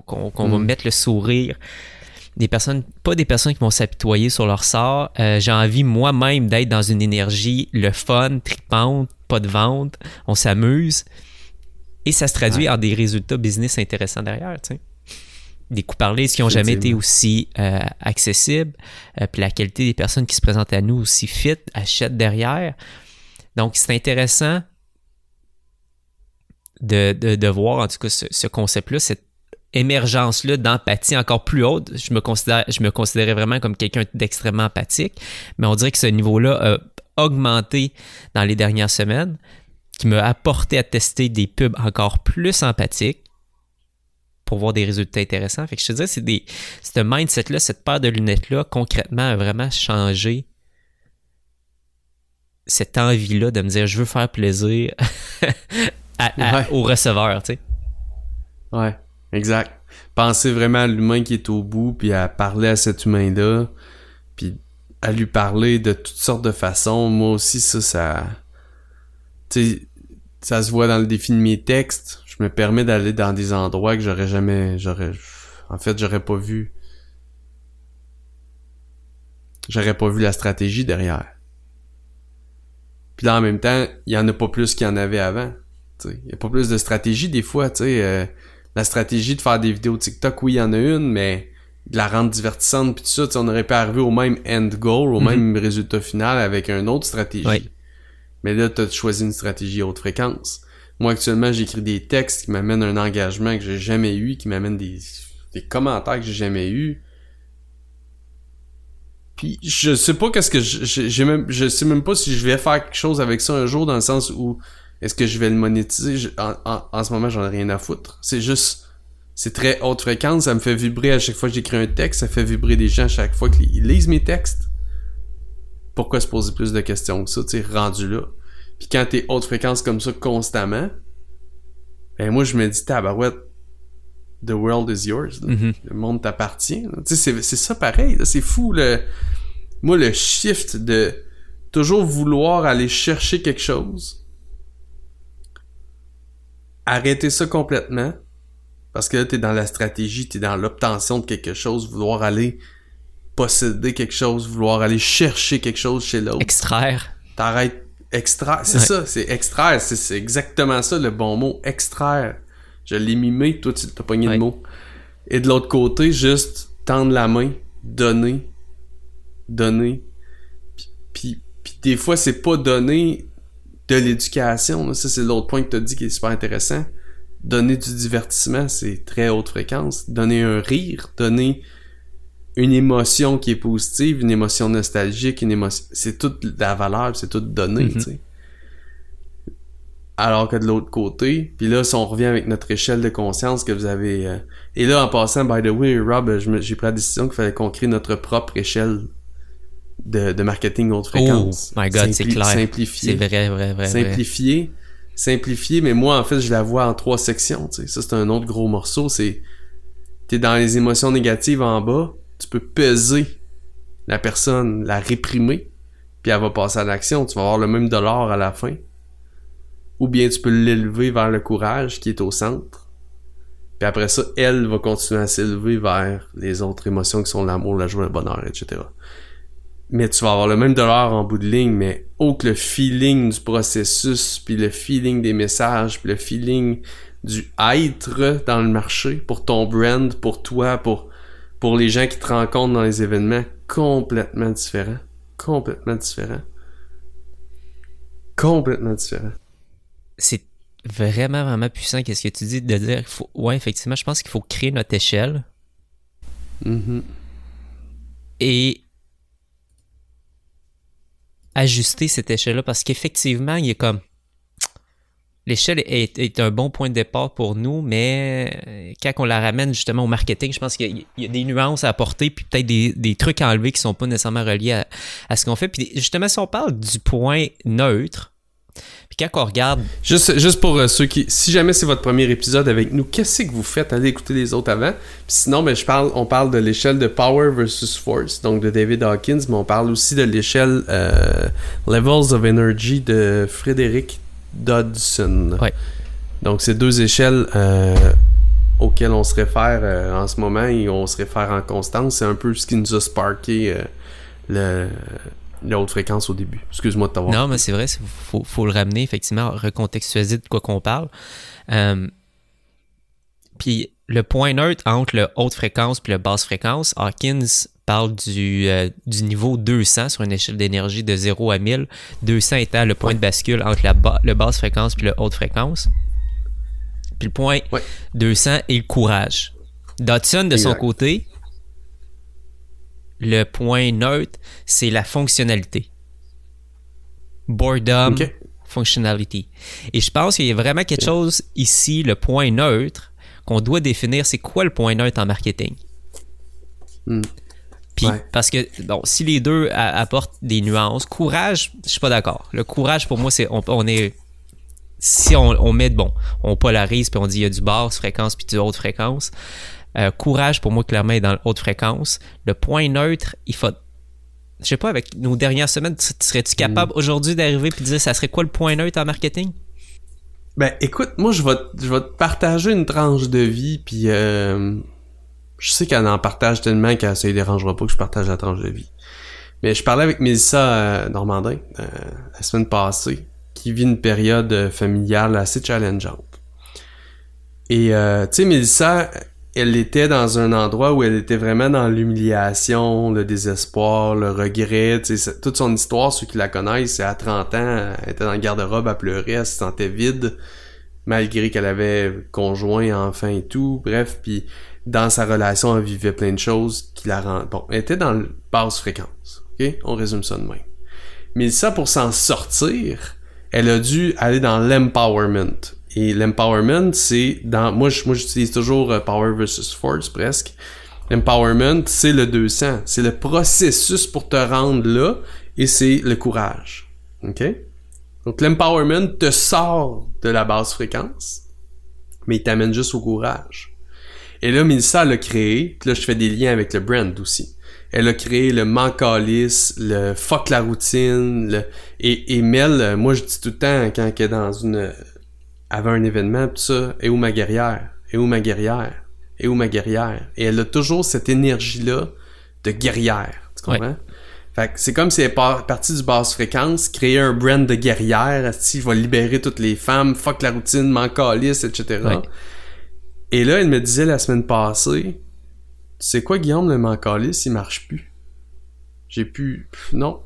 qu'on va mm. mettre le sourire, des personnes, pas des personnes qui vont s'apitoyer sur leur sort. Euh, j'ai envie moi-même d'être dans une énergie, le fun, tripante, pas de vente, on s'amuse. Et ça se traduit en des résultats business intéressants derrière, tu sais. Des coups parlés qui n'ont jamais été aussi euh, accessibles, euh, puis la qualité des personnes qui se présentent à nous aussi fit, achètent derrière. Donc, c'est intéressant de, de, voir, en tout cas, ce, ce concept-là, cette émergence-là d'empathie encore plus haute. Je me, considère, je me considérais vraiment comme quelqu'un d'extrêmement empathique, mais on dirait que ce niveau-là a augmenté dans les dernières semaines, qui m'a apporté à tester des pubs encore plus empathiques pour voir des résultats intéressants. Fait que je te dirais, c'est des, ce mindset-là, cette paire de lunettes-là, concrètement, a vraiment changé cette envie-là de me dire, je veux faire plaisir au receveur, tu sais. Ouais. Exact. Penser vraiment à l'humain qui est au bout, puis à parler à cet humain-là, puis à lui parler de toutes sortes de façons. Moi aussi, ça, ça... Tu ça se voit dans le défi de mes textes. Je me permets d'aller dans des endroits que j'aurais jamais... j'aurais En fait, j'aurais pas vu... J'aurais pas vu la stratégie derrière. Puis là, en même temps, il y en a pas plus qu'il y en avait avant. Il y a pas plus de stratégie des fois, tu sais... Euh, la stratégie de faire des vidéos TikTok, oui, il y en a une, mais de la rendre divertissante puis tout ça, on aurait pas arrivé au même end goal, au mhm. même résultat final avec une autre stratégie. Mais là, tu as choisi une stratégie haute fréquence. Moi, actuellement, j'écris des textes qui m'amènent un engagement que j'ai jamais eu, qui m'amènent des, des commentaires que j'ai jamais eu. Puis je sais pas qu'est-ce que j'ai même je sais même pas si je vais faire quelque chose avec ça un jour dans le sens où est-ce que je vais le monétiser? En, ce moment, j'en ai rien à foutre. C'est juste, c'est très haute fréquence, ça me fait vibrer à chaque fois que j'écris un texte, ça fait vibrer des gens à chaque fois qu'ils lisent mes textes. Pourquoi se poser plus de questions que ça, tu sais, rendu là? Puis quand t'es haute fréquence comme ça constamment, ben moi je me dis, tabarouette, the world is yours. Mm-hmm. Le monde t'appartient. Tu sais, c'est ça pareil, c'est fou le... Moi, le shift de toujours vouloir aller chercher quelque chose arrêter ça complètement. Parce que là, t'es dans la stratégie, t'es dans l'obtention de quelque chose, vouloir aller posséder quelque chose, vouloir aller chercher quelque chose chez l'autre. Extraire. T'arrêtes. Extraire. C'est ça, c'est extraire. C'est exactement ça le bon mot. Extraire. Je l'ai mimé, toi tu t'as pogné le mot. Et de l'autre côté, juste tendre la main, donner, donner. Puis, puis des fois, c'est pas donner de l'éducation. Ça, c'est l'autre point que tu as dit qui est super intéressant. donner du divertissement, c'est très haute fréquence. Donner un rire, donner une émotion qui est positive, une émotion nostalgique, une émotion, c'est toute la valeur, c'est tout donné, Mhm. tu sais. Alors que de l'autre côté, puis là, si on revient avec notre échelle de conscience que vous avez... euh, Et là, en passant, by the way, Rob, j'ai pris la décision qu'il fallait qu'on crée notre propre échelle de, de marketing haute fréquence. Oh my God, c'est clair. Simplifier. C'est vrai, vrai, vrai. vrai. simplifier. Simplifier, mais moi, en fait, je la vois en trois sections, tu sais. Ça, c'est un autre gros morceau, c'est... T'es dans les émotions négatives en bas, tu peux peser la personne, la réprimer, puis elle va passer à l'action. Tu vas avoir le même dollar à la fin. Ou bien tu peux l'élever vers le courage qui est au centre. Puis après ça, elle va continuer à s'élever vers les autres émotions qui sont l'amour, la joie, le bonheur, etc. Mais tu vas avoir le même dollar en bout de ligne, mais que le feeling du processus, puis le feeling des messages, puis le feeling du être dans le marché, pour ton brand, pour toi, pour, pour les gens qui te rencontrent dans les événements, complètement différent. Complètement différent. Complètement différent. C'est vraiment, vraiment puissant qu'est-ce que tu dis de dire. Faut... Ouais, effectivement, je pense qu'il faut créer notre échelle Mhm. et ajuster cette échelle-là parce qu'effectivement, il est comme. L'échelle est, est un bon point de départ pour nous, mais euh, quand on la ramène justement au marketing, je pense qu'il y, a- des nuances à apporter, puis peut-être des, des trucs à enlever qui sont pas nécessairement reliés à, à ce qu'on fait. Puis justement, si on parle du point neutre, quand on regarde Juste, juste pour euh, ceux qui. Si jamais c'est votre premier épisode avec nous, qu'est-ce que vous faites? Allez écouter les autres avant. Puis sinon, ben, je parle, on parle de l'échelle de Power versus Force, donc de David Hawkins, mais on parle aussi de l'échelle euh, Levels of Energy de Frédéric Dodson. Ouais. Donc, c'est deux échelles euh, auxquelles on se réfère en ce moment et on se réfère en constance. C'est un peu ce qui nous a sparké le, la haute fréquence au début. Excuse-moi de t'avoir. Non, mais c'est vrai, il faut, faut le ramener, effectivement, recontextualiser de quoi qu'on parle. Euh, puis le point neutre entre le haute fréquence puis le basse fréquence, Hawkins parle du, euh, du niveau 200 sur une échelle d'énergie de 0 à 1000, 200 étant le point de bascule entre la ba- le basse fréquence puis le haute fréquence. Puis le point Ouais. 200 est le courage. Dodson, de son côté, le point neutre, c'est la fonctionnalité. Boredom, Ok. functionality. Et je pense qu'il y a vraiment quelque chose ici, le point neutre, qu'on doit définir. C'est quoi le point neutre en marketing? Hmm. Puis, Ouais. parce que, bon, si les deux a- apportent des nuances, courage, je suis pas d'accord. Le courage, pour moi, c'est, on, on est, si on, on met, bon, on polarise, puis on dit il y a du basse fréquence, puis du haute fréquence. Euh, courage, pour moi, clairement, est dans la haute fréquence. Le point neutre, il faut, je sais pas, avec nos dernières semaines, tu- serais-tu capable aujourd'hui d'arriver puis de dire ça serait quoi le point neutre en marketing? Ben, écoute, moi, je vais, te- je vais te partager une tranche de vie, puis euh, je sais qu'elle en partage tellement qu'elle ça ne dérangera pas que je partage la tranche de vie. Mais je parlais avec Mélissa euh, Normandin euh, la semaine passée, qui vit une période familiale assez challengeante. Et, euh, tu sais, Mélissa, elle était dans un endroit où elle était vraiment dans l'humiliation, le désespoir, le regret, toute son histoire, ceux qui la connaissent, c'est à 30 ans, elle était dans le garde-robe, elle pleurait, elle se sentait vide, malgré qu'elle avait conjoint, enfant et tout, bref, puis dans sa relation, elle vivait plein de choses qui la rendent... Bon, elle était dans le basse fréquence, ok? On résume ça de même. Mais ça, pour s'en sortir, elle a dû aller dans l'empowerment. Et l'empowerment, c'est dans... Moi, j'utilise toujours euh, power versus force, presque. L'empowerment, c'est le 200. C'est le processus pour te rendre là, et c'est le courage. OK? Donc, l'empowerment te sort de la basse fréquence, mais il t'amène juste au courage. Et là, Mélissa l'a créé, puis là, je fais des liens avec le brand aussi. Elle a créé le mancalis, le fuck la routine, le... Et, et Mel, euh, moi, je dis tout le temps, quand elle est dans une... avait un événement, tout ça, et où ma guerrière? Et où ma guerrière? Et où ma guerrière? Et elle a toujours cette énergie-là de guerrière. Tu comprends? Fait que c'est comme si elle est par- partie du basse fréquence, créer un brand de guerrière, si je vais libérer toutes les femmes, fuck la routine, mancalis, etc. Ouais. Et là, elle me disait la semaine passée, tu sais quoi, Guillaume, le mancalis, il marche plus. J'ai plus, non.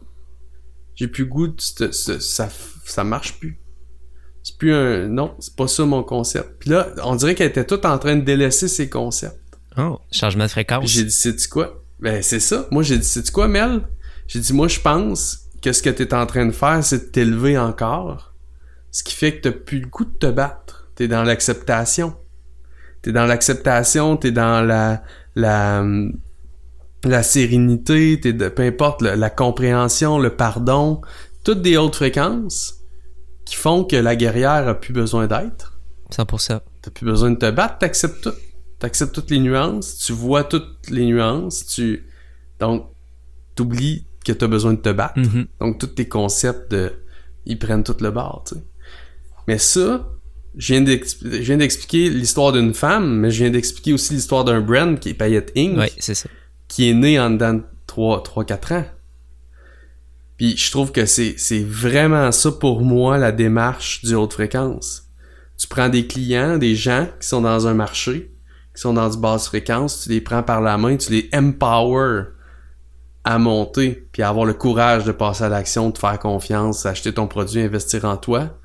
J'ai plus goût de, ça, ça marche plus. C'est plus un... Non, c'est pas ça mon concept. Puis là, on dirait qu'elle était toute en train de délaisser ses concepts. Oh, changement de fréquence. J'ai dit, c'est quoi? Ben, c'est ça. Moi, j'ai dit, c'est quoi, Mel? J'ai dit, moi, je pense que ce que t'es en train de faire, c'est de t'élever encore. Ce qui fait que t'as plus le goût de te battre. T'es dans l'acceptation. T'es dans l'acceptation, t'es dans la, la, la sérénité, t'es de, peu importe, la compréhension, le pardon, toutes des hautes fréquences qui font que la guerrière a plus besoin d'être. 100%. T'as plus besoin de te battre, t'acceptes tout. T'acceptes toutes les nuances, tu vois toutes les nuances, tu... Donc, t'oublies que t'as besoin de te battre. Mhm. Donc, tous tes concepts de... Ils prennent tout le bord, tu sais. Mais ça, je viens d'expli- je viens d'expliquer l'histoire d'une femme, mais je viens d'expliquer aussi l'histoire d'un brand qui est Payette Inc Ouais, c'est ça. qui est né en dedans de 3-4 ans. Puis je trouve que c'est vraiment ça pour moi la démarche du haute fréquence. Tu prends des clients, des gens qui sont dans un marché, qui sont dans du basse fréquence, tu les prends par la main, tu les empower à monter, puis à avoir le courage de passer à l'action, de faire confiance, acheter ton produit, investir en toi,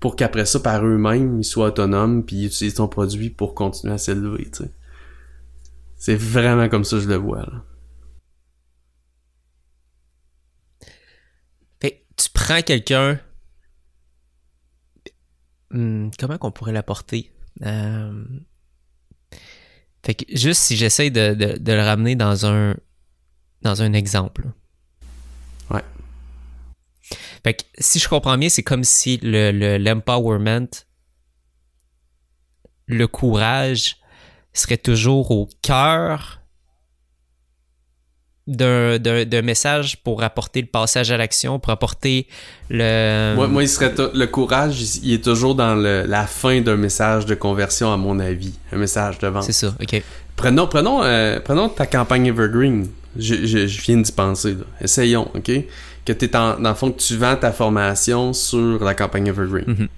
pour qu'après ça, par eux-mêmes, ils soient autonomes, puis ils utilisent ton produit pour continuer à s'élever. C'est vraiment comme ça je le vois, là. Fait que tu prends quelqu'un. Hmm, comment qu'on pourrait l'apporter? Euh, Fait que juste si j'essaye de, de- de le ramener dans un dans un exemple. Ouais. Fait que si je comprends bien, c'est comme si le, le- l'empowerment, le courage serait toujours au cœur d'un, message pour apporter le passage à l'action, pour apporter le... Moi, moi, il serait le courage, il, il est toujours dans le- la fin d'un message de conversion, à mon avis. Un message de vente. C'est ça, ok. Prenons, prenons, euh, prenons ta campagne Evergreen. Je, je, je viens d'y penser. Là. Essayons, OK? Que t'es en, dans le fond, que tu vends ta formation sur la campagne Evergreen. Mhm.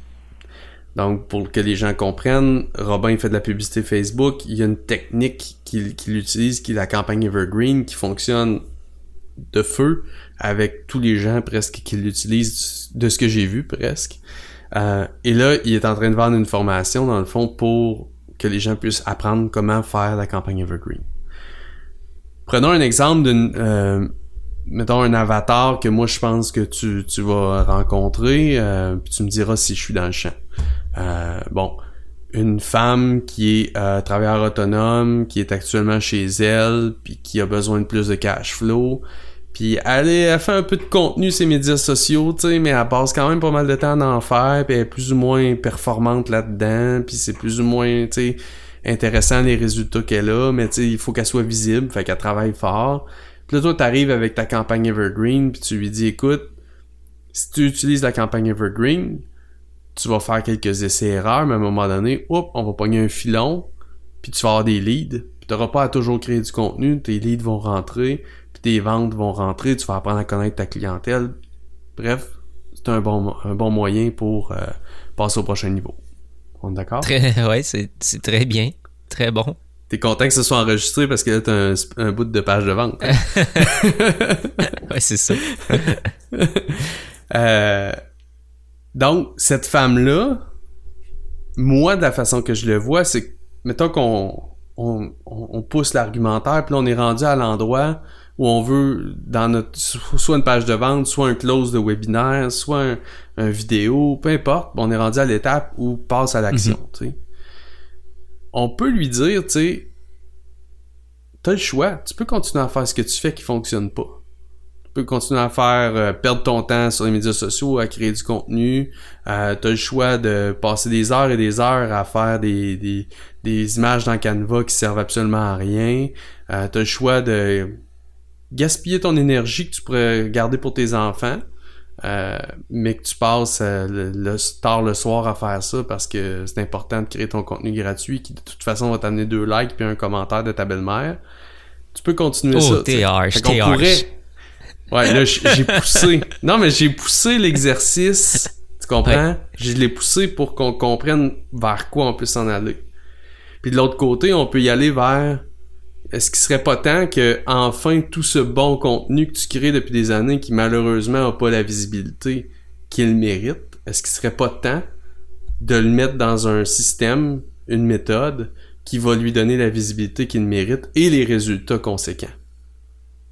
Donc, pour que les gens comprennent, Robin fait de la publicité Facebook. Il y a une technique qu'il qu'il utilise, qui est la campagne Evergreen, qui fonctionne de feu avec tous les gens presque qui l'utilisent, de ce que j'ai vu presque. Euh, et là, il est en train de vendre une formation, dans le fond, pour que les gens puissent apprendre comment faire la campagne Evergreen. Prenons un exemple d'une... euh, mettons un avatar que moi je pense que tu, tu vas rencontrer, euh, puis tu me diras si je suis dans le champ. Euh, bon, une femme qui est euh, travailleur autonome, qui est actuellement chez elle, puis qui a besoin de plus de cash flow, puis elle, est- elle fait un peu de contenu ses médias sociaux, tu sais, mais elle passe quand même pas mal de temps d'en faire, puis elle est plus ou moins performante là-dedans, puis c'est plus ou moins, tu sais, intéressant les résultats qu'elle a, mais tu sais, il faut qu'elle soit visible, fait qu'elle travaille fort. Puis là, toi, t'arrives avec ta campagne Evergreen, puis tu lui dis, écoute, si tu utilises la campagne Evergreen, tu vas faire quelques essais-erreurs, mais à un moment donné, hop, on va pogner un filon, puis tu vas avoir des leads. Puis t'auras pas à toujours créer du contenu, tes leads vont rentrer, puis tes ventes vont rentrer, tu vas apprendre à connaître ta clientèle. Bref, c'est un bon, un bon moyen pour euh, passer au prochain niveau. On est d'accord? Très, ouais, c'est, c'est très bien. Très bon. T'es content que ce soit enregistré parce que là, t'as un, un bout de page de vente. Ouais, c'est ça. Euh, donc, cette femme-là, moi, de la façon que je le vois, c'est que, mettons qu'on on, on- pousse l'argumentaire, puis là, on est rendu à l'endroit où on veut, dans notre, so- soit une page de vente, soit un close de webinaire, soit un, un vidéo, peu importe, on est rendu à l'étape où passe à l'action, sais. On peut lui dire, tu sais, t'as le choix, tu peux continuer à faire ce que tu fais qui fonctionne pas. Tu peux continuer à faire euh, perdre ton temps sur les médias sociaux, à créer du contenu. Euh, tu as le choix de passer des heures et des heures à faire des, des, des images dans Canva qui servent absolument à rien. Euh, tu as le choix de gaspiller ton énergie que tu pourrais garder pour tes enfants. euh, mais que tu passes euh, le, le- tard le soir à faire ça parce que c'est important de créer ton contenu gratuit qui de toute façon va t'amener deux likes puis un commentaire de ta belle-mère. Tu peux continuer ça. Oh, sais. t'es harsh, t'es harsh. pourrait- Ouais, là, j'ai poussé. Non, mais j'ai poussé l'exercice. Tu comprends? Je l'ai poussé pour qu'on comprenne vers quoi on peut s'en aller. Puis de l'autre côté, on peut y aller vers est-ce qu'il serait pas temps que enfin tout ce bon contenu que tu crées depuis des années qui malheureusement a pas la visibilité qu'il mérite, est-ce qu'il serait pas temps de le mettre dans un système, une méthode qui va lui donner la visibilité qu'il mérite et les résultats conséquents?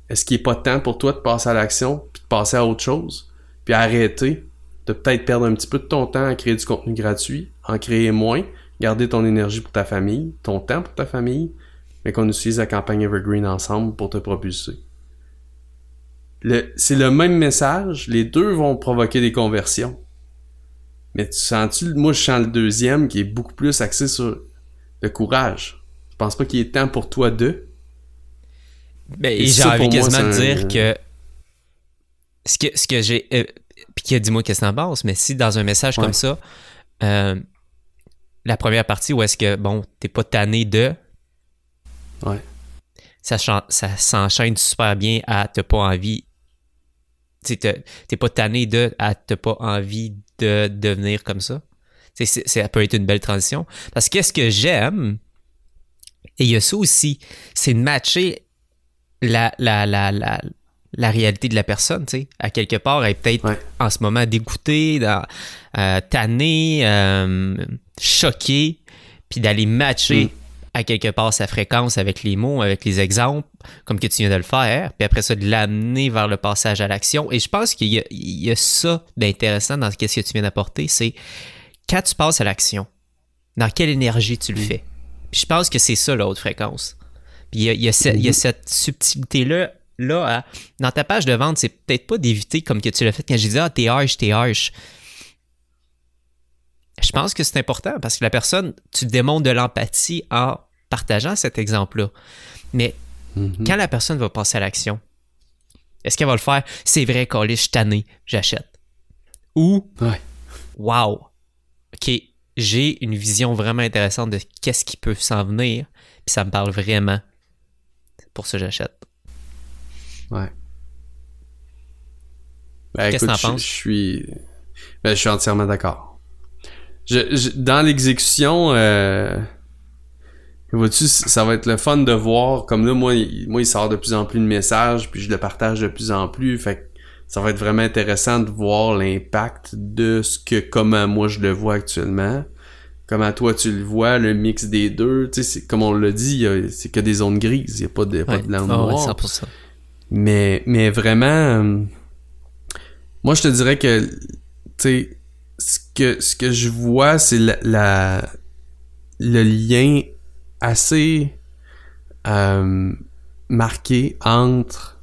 Est-ce qu'il n'est pas temps pour toi de passer à l'action, puis de passer à autre chose, puis arrêter de peut-être perdre un petit peu de ton temps à créer du contenu gratuit, en créer moins, garder ton énergie pour ta famille, ton temps pour ta famille, mais qu'on utilise la campagne Evergreen ensemble pour te propulser? c'est le même message, les deux vont provoquer des conversions. Mais tu sens-tu, moi je sens le deuxième qui est beaucoup plus axé sur le courage. Je pense pas qu'il est temps pour toi de. Ben, j'ai envie quasiment de dire que ce que, ce que j'ai. Euh, puis dis-moi qu'est-ce que t'en penses, mais si dans un message comme ça, euh, la première partie où est-ce que, bon, t'es pas tanné de. Ouais. Ça, ça s'enchaîne super bien à t'as pas envie. T'es pas tanné de à t'as pas envie de devenir comme ça. Ça peut être une belle transition. Parce que ce que j'aime, et il y a ça aussi, c'est de matcher la, la, la, la, la réalité de la personne, tu sais. À quelque part, elle est peut-être en ce moment dégoûtée, dans, euh, tannée, euh, choquée, puis d'aller matcher mm. à quelque part sa fréquence avec les mots, avec les exemples, comme que tu viens de le faire, puis après ça, de l'amener vers le passage à l'action. Et je pense qu'il y, y, a ça d'intéressant dans ce que tu viens d'apporter, c'est quand tu passes à l'action, dans quelle énergie tu le mm. fais? Puis je pense que c'est ça la haute fréquence. Puis il y a, mm-hmm. cette subtilité-là là, dans ta page de vente, c'est peut-être pas d'éviter comme que tu l'as fait quand je disais Ah, t'es harsh, t'es harsh. Je pense que c'est important parce que la personne, tu démontres de l'empathie en partageant cet exemple-là. Mais mm-hmm. quand la personne va passer à l'action, est-ce qu'elle va le faire? C'est vrai, quand je suis tanné, j'achète. Ou ouais. Wow, OK, j'ai une vision vraiment intéressante de qu'est-ce qui peut s'en venir, puis ça me parle vraiment. Pour ça, j'achète. Ouais. Ben, Qu'est-ce que t'en penses? Je suis, ben, je suis entièrement d'accord. Je, dans l'exécution, euh... vois-tu, ça va être le fun de voir, comme là, moi, il, moi, il sort de plus en plus de messages, puis je le partage de plus en plus, fait ça va être vraiment intéressant de voir l'impact de ce que, comment moi je le vois actuellement, comment toi tu le vois, le mix des deux, tu sais, comme on l'a dit, c'est que des zones grises, il n'y a pas de, pas de blanc oh, noir. Mais, mais vraiment, euh, moi je te dirais que, tu sais, ce que, ce que je vois, c'est la, le lien assez euh, marqué entre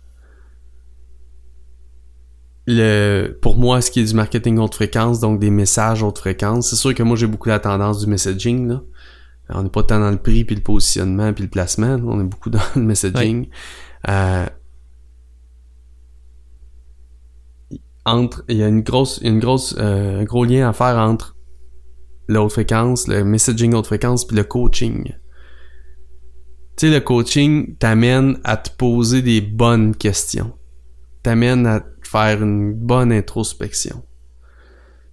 le, pour moi, ce qui est du marketing haute fréquence, donc des messages haute fréquence, c'est sûr que moi j'ai beaucoup la tendance du messaging. Là. On n'est pas tant dans le prix, puis le positionnement, puis le placement. On est beaucoup dans le messaging. Euh, entre, il y a une grosse, une grosse, euh, un gros lien à faire entre la haute fréquence, le messaging haute fréquence, puis le coaching. Tu sais, le coaching t'amène à te poser des bonnes questions. T'amène à faire une bonne introspection.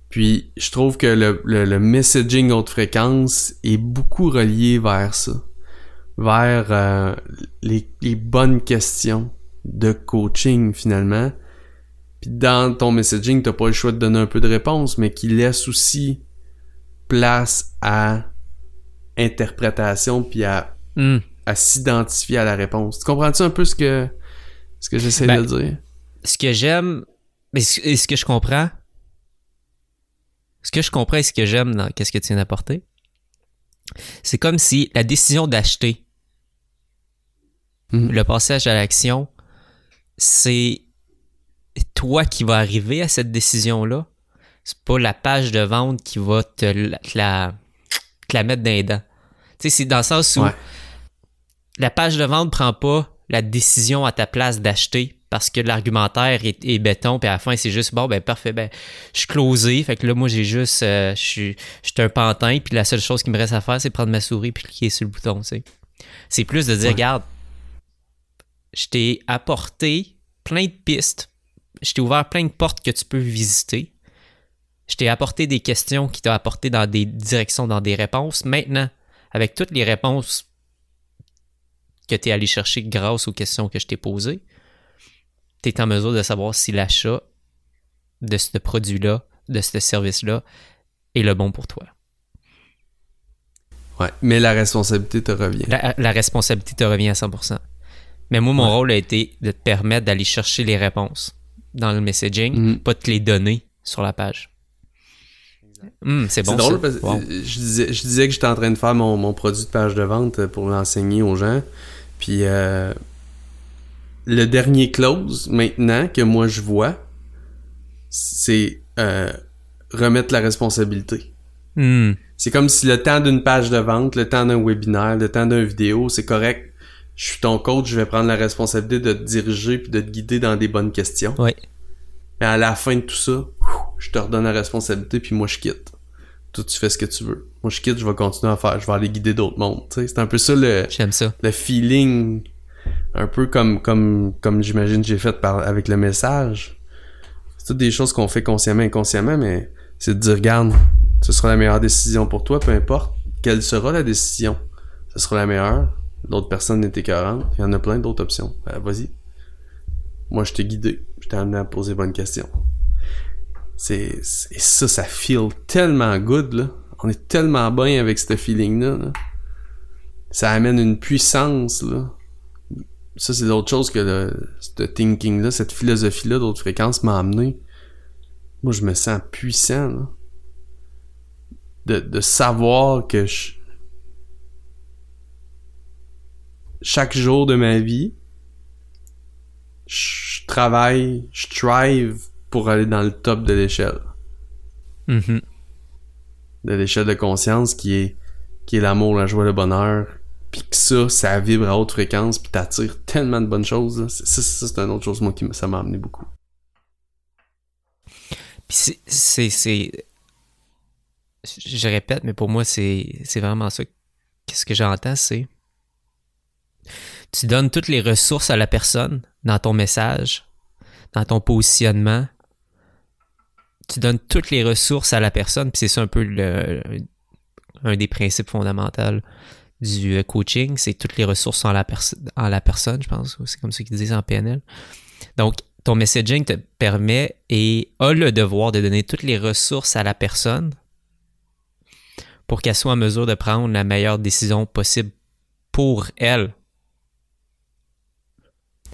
Puis, je trouve que le, le, messaging haute fréquence est beaucoup relié vers ça. Vers euh, les, les bonnes questions de coaching, finalement puis dans ton messaging, t'as pas le choix de donner un peu de réponse, mais qui laisse aussi place à interprétation puis à, hmm. à s'identifier à la réponse. Tu comprends-tu un peu ce que, ce que j'essaie ben, de dire? Ce que j'aime, et ce que je comprends, ce que je comprends et ce que j'aime dans qu'est-ce que tu viens d'apporter, c'est comme si la décision d'acheter, hmm. le passage à l'action, c'est toi qui va arriver à cette décision-là. C'est pas la page de vente qui va te la, la, mettre dans les dents. Tu sais, c'est dans le sens où la page de vente prend pas la décision à ta place d'acheter parce que l'argumentaire est, béton, puis à la fin, c'est juste, bon, ben parfait, ben, je suis closé, fait que là, moi, j'ai juste, euh, je suis un pantin, puis la seule chose qui me reste à faire, c'est prendre ma souris puis cliquer sur le bouton, tu sais. C'est plus de dire, regarde, je t'ai apporté plein de pistes je t'ai ouvert plein de portes que tu peux visiter. Je t'ai apporté des questions qui t'ont apporté dans des directions, dans des réponses. Maintenant, avec toutes les réponses que tu es allé chercher grâce aux questions que je t'ai posées, tu es en mesure de savoir si l'achat de ce produit-là, de ce service-là, est le bon pour toi. Ouais, mais la responsabilité te revient. La, la responsabilité te revient à 100%. Mais moi, mon Ouais. rôle a été de te permettre d'aller chercher les réponses dans le messaging, Mhm. pas de te les donner sur la page. Hum, c'est bon. c'est drôle ça. parce que Wow. je, disais, je disais que j'étais en train de faire mon, mon produit de page de vente pour l'enseigner aux gens. Puis euh, le dernier close maintenant que moi je vois, c'est euh, remettre la responsabilité. Hum, C'est comme si le temps d'une page de vente, le temps d'un webinaire, le temps d'une vidéo, c'est correct. Je suis ton coach, je vais prendre la responsabilité de te diriger puis de te guider dans des bonnes questions. Ouais. Mais à la fin de tout ça, je te redonne la responsabilité puis moi je quitte. Toi tu fais ce que tu veux. Moi je quitte, je vais continuer à faire, je vais aller guider d'autres mondes. C'est un peu ça le, J'aime ça. le feeling, un peu comme comme comme j'imagine que j'ai fait par, avec le message. C'est toutes des choses qu'on fait consciemment, inconsciemment, mais c'est de dire regarde, ce sera la meilleure décision pour toi, peu importe quelle sera la décision. Ce sera la meilleure. L'autre personne n'est écœurante. Il y en a plein d'autres options. Ben, vas-y. Moi, je t'ai guidé. Je t'ai amené à poser bonnes questions. Et ça, ça feel tellement good, là. On est tellement bien avec ce feeling-là, là. Ça amène une puissance, là. Ça, c'est d'autre chose que le, ce thinking-là, cette philosophie-là d'autres fréquences m'a amené. Moi, je me sens puissant, là. De, de savoir que je, chaque jour de ma vie, je travaille, je strive pour aller dans le top de l'échelle. Mhm. De l'échelle de conscience qui est, qui est l'amour, la joie, le bonheur. Puis que ça, ça vibre à haute fréquence, puis t'attires tellement de bonnes choses. là. Ça, ça, c'est une autre chose, moi, qui ça m'a amené beaucoup. Puis c'est- Je répète, mais pour moi, c'est c'est vraiment ça. Qu'est-ce que j'entends, c'est. Tu donnes toutes les ressources à la personne dans ton message, dans ton positionnement. Tu donnes toutes les ressources à la personne, puis c'est ça un peu le, un des principes fondamentaux du euh, coaching, c'est toutes les ressources en la, en la personne, je pense. C'est comme ça qu'ils disent en PNL. Donc, ton messaging te permet et a le devoir de donner toutes les ressources à la personne pour qu'elle soit en mesure de prendre la meilleure décision possible pour elle,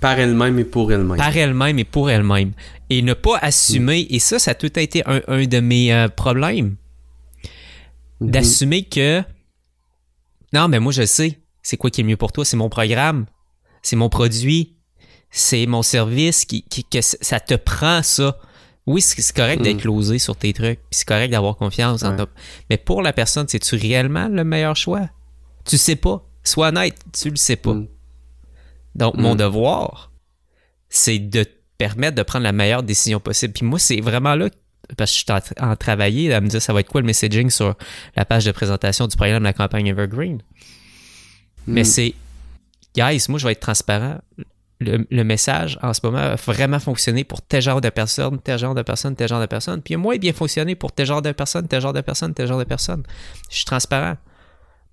Par elle-même et pour elle-même. par elle-même et pour elle-même. Et ne pas assumer, et ça, ça a tout été un, un de mes euh, problèmes, Mhm. d'assumer que non, mais moi je sais, c'est quoi qui est mieux pour toi, c'est mon programme, c'est mon produit, c'est mon service, qui, qui- que ça te prend ça. Oui, c'est correct d'être closé sur tes trucs, puis c'est correct d'avoir confiance en toi. Mais pour la personne, c'est-tu réellement le meilleur choix? Tu sais pas. Sois honnête, tu le sais pas. Mm. Donc, mon Mm. devoir, c'est de te permettre de prendre la meilleure décision possible. Puis moi, c'est vraiment là, parce que je suis en, tra- en travailler, à me dire ça va être quoi le messaging sur la page de présentation du programme de la campagne Evergreen? Mais Mm. c'est, guys, moi, je vais être transparent. Le, le message, en ce moment, a vraiment fonctionné pour tel genre de personne, tel genre de personne, tel genre de personne. Puis il a bien fonctionné pour tel genre de personne, tel genre de personne, tel genre de personne. Je suis transparent.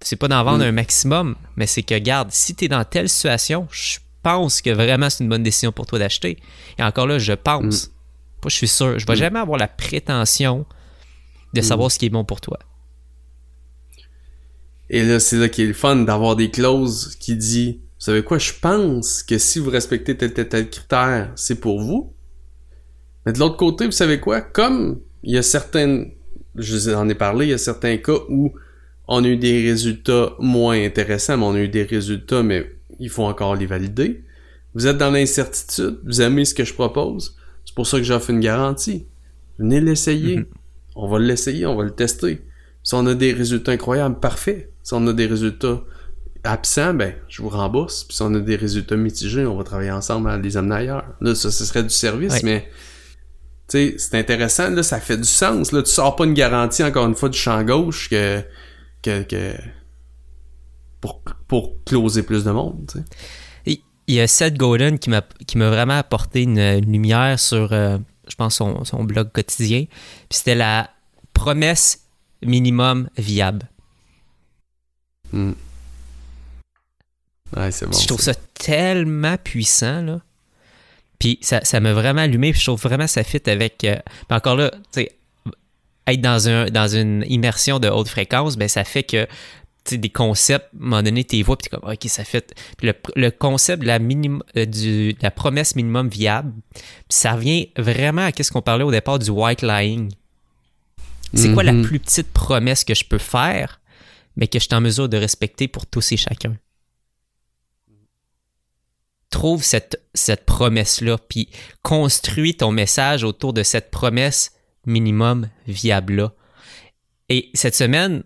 C'est pas d'en vendre Mm. un maximum, mais c'est que, garde, si tu es dans telle situation, je pense que vraiment c'est une bonne décision pour toi d'acheter. Et encore là, je pense. Pas, je suis sûr. Je vais Mm. jamais avoir la prétention de savoir ce qui est bon pour toi. Et là, c'est là qui est le fun d'avoir des clauses qui dit, vous savez quoi, je pense que si vous respectez tel, tel, tel critère, c'est pour vous. Mais de l'autre côté, vous savez quoi, comme il y a certaines, je vous en ai parlé, il y a certains cas où on a eu des résultats moins intéressants, mais on a eu des résultats, mais il faut encore les valider. Vous êtes dans l'incertitude, vous aimez ce que je propose, c'est pour ça que j'offre une garantie. Venez l'essayer. Mhm. On va l'essayer, on va le tester. Si on a des résultats incroyables, parfait. Si on a des résultats absents, ben, je vous rembourse. Puis si on a des résultats mitigés, on va travailler ensemble à les amener ailleurs. Là, ça, ce serait du service, Ouais. mais tu sais, c'est intéressant, là, ça fait du sens. Là, tu sors pas une garantie, encore une fois, du champ gauche que, que, que pour, pour closer plus de monde, tu sais. Et Il y a Seth Godin qui m'a vraiment apporté une, une lumière sur, euh, je pense, son, son blog quotidien. Puis c'était la promesse minimum viable. Hmm. Ouais, c'est bon. je trouve ça. tellement puissant, là. Puis ça ça m'a vraiment allumé, puis je trouve vraiment ça fit avec... euh, encore là, tu sais, être dans, un, dans une immersion de haute fréquence, ben ça fait que des concepts, à un moment donné, t'es vois, puis t'es comme, OK, ça fait. Le, le concept de la, euh, du, de la promesse minimum viable, puis ça revient vraiment à ce qu'on parlait au départ du white lying. C'est quoi la Mhm. plus petite promesse que je peux faire, mais que je suis en mesure de respecter pour tous et chacun? Trouve cette, cette promesse-là, puis construis ton message autour de cette promesse minimum viable-là. Et cette semaine,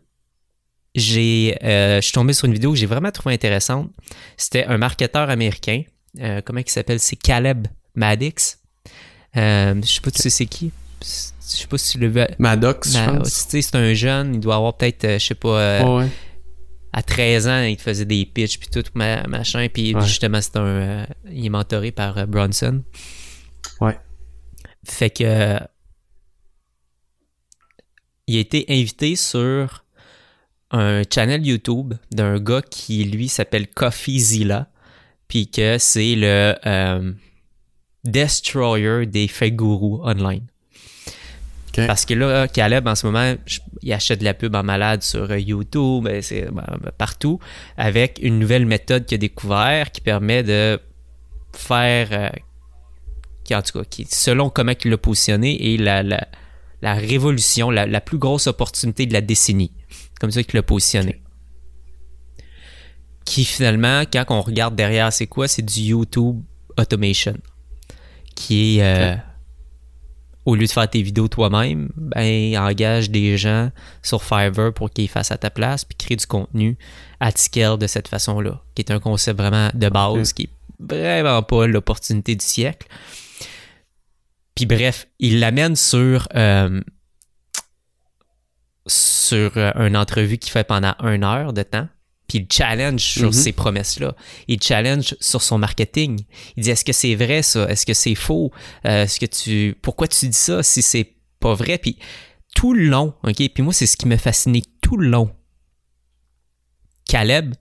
j'ai, euh, je suis tombé sur une vidéo que j'ai vraiment trouvé intéressante. C'était un marketeur américain. euh, comment il s'appelle? C'est Caleb Maddox. Euh, je sais pas tu sais c'est qui? Je sais pas si tu le veux. Maddox, je pense. tu sais, c'est un jeune, il doit avoir peut-être, euh, je sais pas, Ouais, à 13 ans, il te faisait des pitchs puis tout, ma- machin, puis Ouais. justement, c'est un, il est mentoré par Bronson. Ouais. Fait que, il a été invité sur un channel YouTube d'un gars qui, lui, s'appelle CoffeeZilla, puis que c'est le euh, destroyer des fake gurus online. Parce que là, Caleb, en ce moment, je- il achète de la pub en malade sur euh, YouTube, c'est ben, ben, partout, avec une nouvelle méthode qu'il a découvert qui permet de faire, euh, qui en tout cas, qui, selon comment il l'a positionné, est la, la, la révolution, la, la plus grosse opportunité de la décennie. Comme ça qu'il l'a positionné. Qui finalement, quand on regarde derrière, c'est quoi? C'est du YouTube Automation. Qui est... euh, au lieu de faire tes vidéos toi-même, ben, engage des gens sur Fiverr pour qu'ils fassent à ta place, puis crée du contenu à scale de cette façon-là, qui est un concept vraiment de base, qui est vraiment pas l'opportunité du siècle. Puis bref, il l'amène sur, euh, sur euh, une entrevue qu'il fait pendant une heure de temps, puis il challenge sur Mhm. ces promesses-là. Il challenge sur son marketing. Il dit est-ce que c'est vrai ça? Est-ce que c'est faux? Euh, Est-ce que tu pourquoi tu dis ça si c'est pas vrai? Puis tout le long, ok? Puis moi c'est ce qui m'a fasciné tout le long. Caleb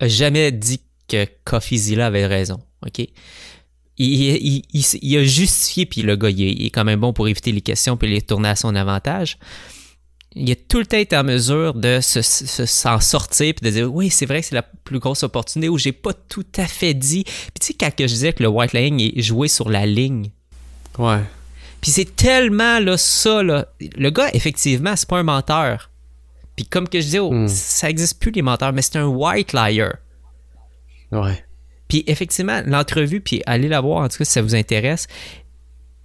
a jamais dit que CoffeeZilla avait raison, ok? Il, il- il- il a justifié, puis le gars, il est, quand même bon pour éviter les questions puis les tourner à son avantage. Il a tout le temps été en mesure de se- se- s'en sortir puis de dire oui, c'est vrai que c'est la plus grosse opportunité où j'ai pas tout à fait dit. Puis tu sais, quand que je disais que le white line est joué sur la ligne, Ouais. puis c'est tellement là, ça, là. Le gars, effectivement, c'est pas un menteur. Puis comme que je dis, oh, Hmm. ça existe plus les menteurs, mais c'est un white liar. Ouais. Puis effectivement, l'entrevue, puis allez la voir en tout cas si ça vous intéresse,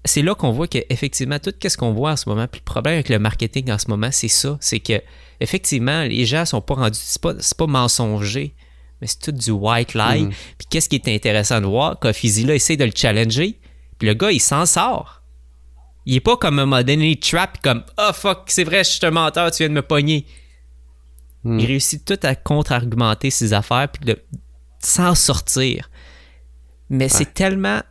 c'est là qu'on voit que effectivement tout ce qu'on voit en ce moment, puis le problème avec le marketing en ce moment, c'est ça, c'est que effectivement les gens sont pas rendus, c'est pas, c'est pas mensonger, mais c'est tout du white lie. Mhm. Puis qu'est-ce qui est intéressant de voir, là essaie de le challenger, puis le gars il s'en sort. Il est pas comme un modern trap, comme oh fuck c'est vrai je suis un menteur, tu viens de me pogner. Mm. Il réussit tout à contre-argumenter ses affaires puis de s'en sortir. Mais c'est tellement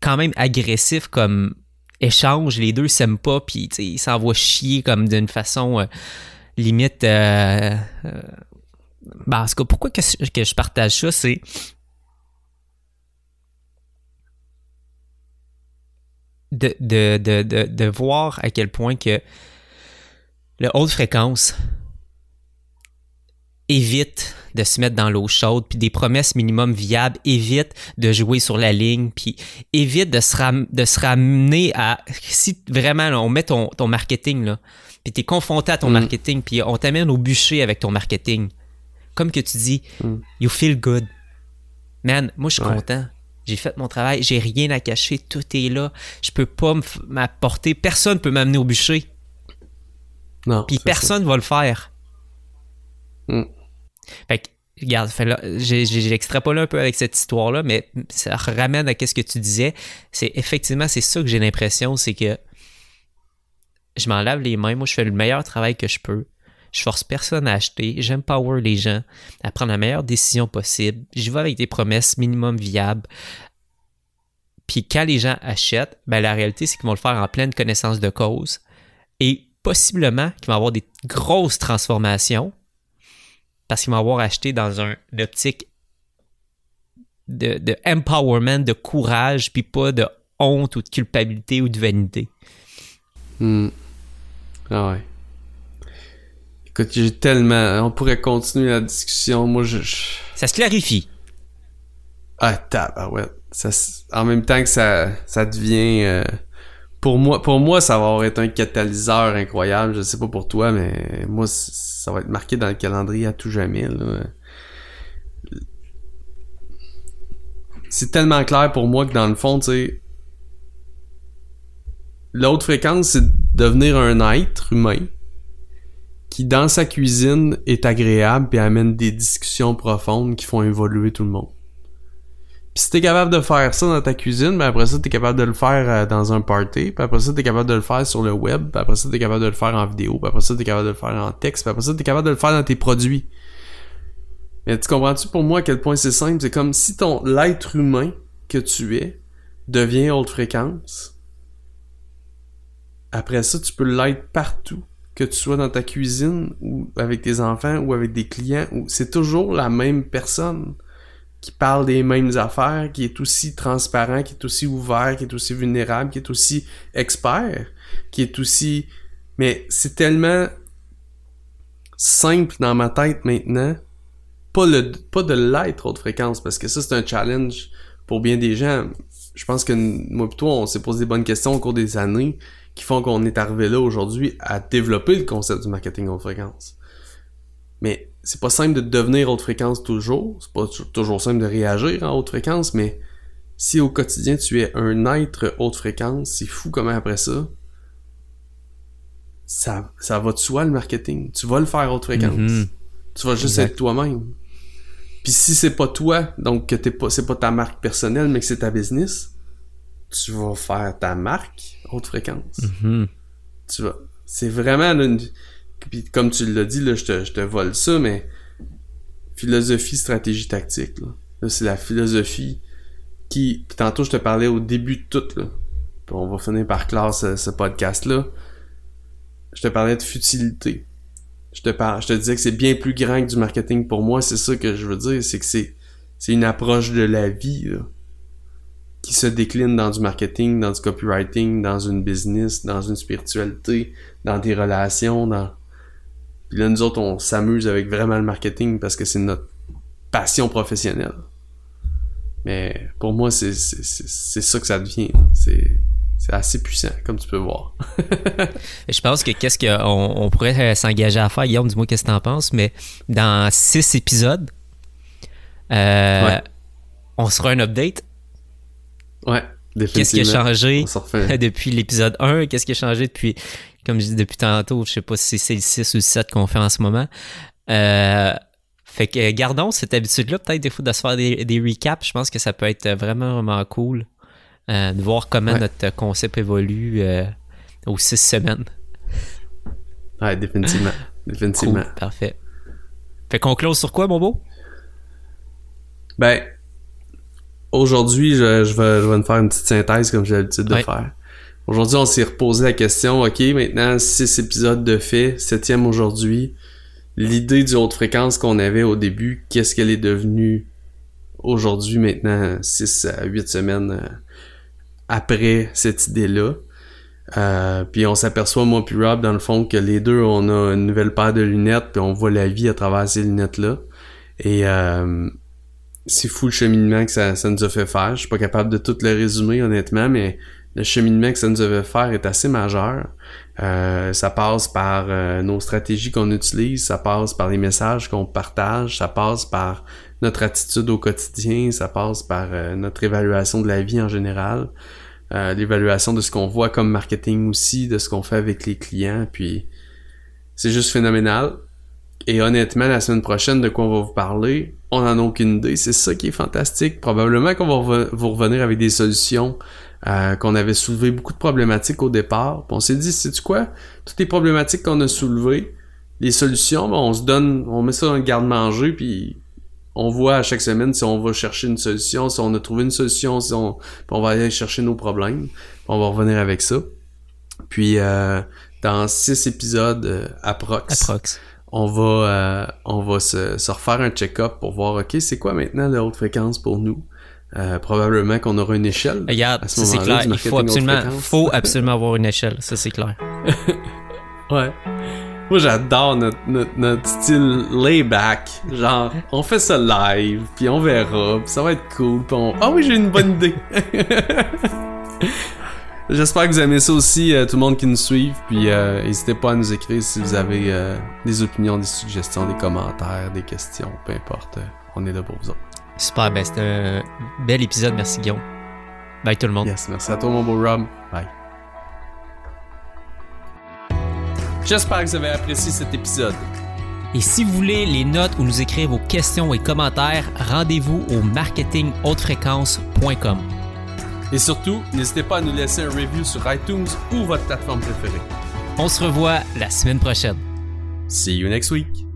quand même agressif comme échange. Les deux s'aiment pas puis ils s'envoient chier comme d'une façon euh, limite. Euh, euh, ben, en tout cas, pourquoi que, que je partage ça, c'est de, de, de, de, de voir à quel point que le haute fréquence évite de se mettre dans l'eau chaude, puis des promesses minimum viables, évite de jouer sur la ligne, puis évite de se, ram- de se ramener à... Si vraiment, là, on met ton, ton marketing, là, puis t'es confronté à ton Mm. marketing, puis on t'amène au bûcher avec ton marketing, comme que tu dis, Mm. you feel good. Man, moi, je suis Ouais. content. J'ai fait mon travail, j'ai rien à cacher, tout est là. Je peux pas m'apporter, personne peut m'amener au bûcher. Non. Puis personne va le faire. Mm. Fait que, regarde, un peu avec cette histoire-là, mais ça ramène à ce que tu disais. C'est effectivement, c'est ça que j'ai l'impression, c'est que je m'en lave les mains. Moi, je fais le meilleur travail que je peux. Je force personne à acheter. J'aime power les gens à prendre la meilleure décision possible. Je vais avec des promesses minimum viables. Puis quand les gens achètent, ben la réalité, c'est qu'ils vont le faire en pleine connaissance de cause. Et possiblement qu'ils vont avoir des grosses transformations parce qu'ils vont avoir acheté dans un, une optique de, de empowerment, de courage, puis pas de honte ou de culpabilité ou de vanité. Hmm. Ah ouais. Écoute, j'ai tellement. On pourrait continuer la discussion. Moi, je. Ça se clarifie. Ah, ouais. Ça, en même temps que ça, ça devient. Euh, pour moi, pour moi, ça va été un catalyseur incroyable. Je sais pas pour toi, mais moi, ça va être marqué dans le calendrier à tout jamais. C'est tellement clair pour moi que dans le fond, tu sais, l'autre fréquence, c'est devenir un être humain qui, dans sa cuisine, est agréable et amène des discussions profondes qui font évoluer tout le monde. Pis si t'es capable de faire ça dans ta cuisine, ben après ça, t'es capable de le faire euh, dans un party, puis après ça, t'es capable de le faire sur le web, puis après ça, t'es capable de le faire en vidéo, puis après ça, t'es capable de le faire en texte, puis après ça, t'es capable de le faire dans tes produits. Mais tu comprends-tu pour moi à quel point c'est simple? C'est comme si ton l'être humain que tu es devient haute fréquence. Après ça, tu peux l'être partout. Que tu sois dans ta cuisine ou avec tes enfants ou avec des clients, ou c'est toujours la même personne qui parle des mêmes affaires, qui est aussi transparent, qui est aussi ouvert, qui est aussi vulnérable, qui est aussi expert, qui est aussi... Mais c'est tellement simple dans ma tête maintenant, pas, le, pas de l'être haute fréquence, parce que ça c'est un challenge pour bien des gens. Je pense que moi plutôt on s'est posé des bonnes questions au cours des années qui font qu'on est arrivé là aujourd'hui à développer le concept du marketing haute fréquence. Mais c'est pas simple de devenir haute fréquence toujours, c'est pas toujours simple de réagir en haute fréquence, mais si au quotidien tu es un être haute fréquence, c'est fou comment après ça, ça, ça va de soi le marketing. Tu vas le faire haute fréquence. Mm-hmm. Tu vas juste être toi-même. Puis si c'est pas toi, donc que t'es pas, c'est pas ta marque personnelle, mais que c'est ta business, tu vas faire ta marque haute fréquence. Mm-hmm. Tu vas, c'est vraiment une, puis comme tu l'as dit, là, je te, je te vole ça, mais philosophie, stratégie, tactique. Là, c'est la philosophie qui. tantôt, je te parlais au début de tout, là. On va finir par classe ce, podcast-là. Je te parlais de futilité. Je te parle, je te disais que c'est bien plus grand que du marketing pour moi. C'est ça que je veux dire, c'est que c'est, c'est une approche de la vie, là, qui se décline dans du marketing, dans du copywriting, dans une business, dans une spiritualité, dans des relations, dans puis là, nous autres, on s'amuse avec vraiment le marketing parce que c'est notre passion professionnelle. Mais pour moi, c'est ça que ça devient. C'est assez puissant, comme tu peux voir. je pense que qu'est-ce qu'on on pourrait s'engager à faire, Guillaume, dis-moi qu'est-ce que t'en penses, mais dans six épisodes, euh, on sera un update. Ouais, Qu'est-ce qui a changé depuis l'épisode 1? Qu'est-ce qui a changé depuis comme je dis depuis tantôt, je sais pas si c'est le 6 ou le 7 qu'on fait en ce moment. Euh, fait que gardons cette habitude-là, peut-être des fois de se faire des, des, recaps. Je pense que ça peut être vraiment, vraiment cool euh, de voir comment notre concept évolue euh, aux six semaines. Ouais, définitivement. définitivement. parfait. Fait qu'on close sur quoi, mon beau? Ben, aujourd'hui, je, je, vais, je vais me faire une petite synthèse comme j'ai l'habitude de faire. Aujourd'hui, on s'est reposé la question, ok, maintenant, six épisodes de fait, septième aujourd'hui. L'idée du haute fréquence qu'on avait au début, qu'est-ce qu'elle est devenue aujourd'hui, maintenant, six à huit semaines euh, après cette idée-là? Euh, puis on s'aperçoit, moi puis Rob, dans le fond, que les deux, on a une nouvelle paire de lunettes, puis on voit la vie à travers ces lunettes-là. Et euh, c'est fou le cheminement que ça, ça nous a fait faire. Je suis pas capable de tout le résumer, honnêtement, mais le cheminement que ça nous avait faire est assez majeur. Euh, ça passe par euh, nos stratégies qu'on utilise, ça passe par les messages qu'on partage, ça passe par notre attitude au quotidien, ça passe par euh, notre évaluation de la vie en général, l'évaluation de ce qu'on voit comme marketing aussi, de ce qu'on fait avec les clients, puis c'est juste phénoménal. Et honnêtement, la semaine prochaine, de quoi on va vous parler, on n'en a aucune idée. C'est ça qui est fantastique. Probablement qu'on va vous revenir avec des solutions euh, qu'on avait soulevé beaucoup de problématiques au départ. Puis on s'est dit, c'est tu quoi? Toutes les problématiques qu'on a soulevées, les solutions, ben, on se donne, on met ça dans le garde-manger, puis on voit à chaque semaine si on va chercher une solution, si on a trouvé une solution, si on, on va aller chercher nos problèmes. on va revenir avec ça. Puis euh, dans six épisodes euh, approx, on va euh, on va se, se refaire un check-up pour voir ok c'est quoi maintenant la haute fréquence pour nous? Euh, probablement qu'on aura une échelle. Regarde, ce c'est clair. Il faut absolument, faut absolument avoir une échelle, ça c'est clair. Ouais. Moi, j'adore notre, notre, notre style layback. Genre, on fait ça live, puis on verra, puis ça va être cool, puis on... Ah oui, j'ai une bonne idée! J'espère que vous aimez ça aussi, euh, tout le monde qui nous suit, puis euh, n'hésitez pas à nous écrire si vous avez euh, des opinions, des suggestions, des commentaires, des questions, peu importe. on est là pour vous autres. Super, ben c'était un bel épisode, merci Guillaume. Bye tout le monde. Yes, merci à toi, mon beau Rob. Bye. J'espère que vous avez apprécié cet épisode. Et si vous voulez les notes ou nous écrire vos questions et commentaires, rendez-vous au marketinghautefréquence.com. Et surtout, n'hésitez pas à nous laisser un review sur iTunes ou votre plateforme préférée. On se revoit la semaine prochaine. See you next week.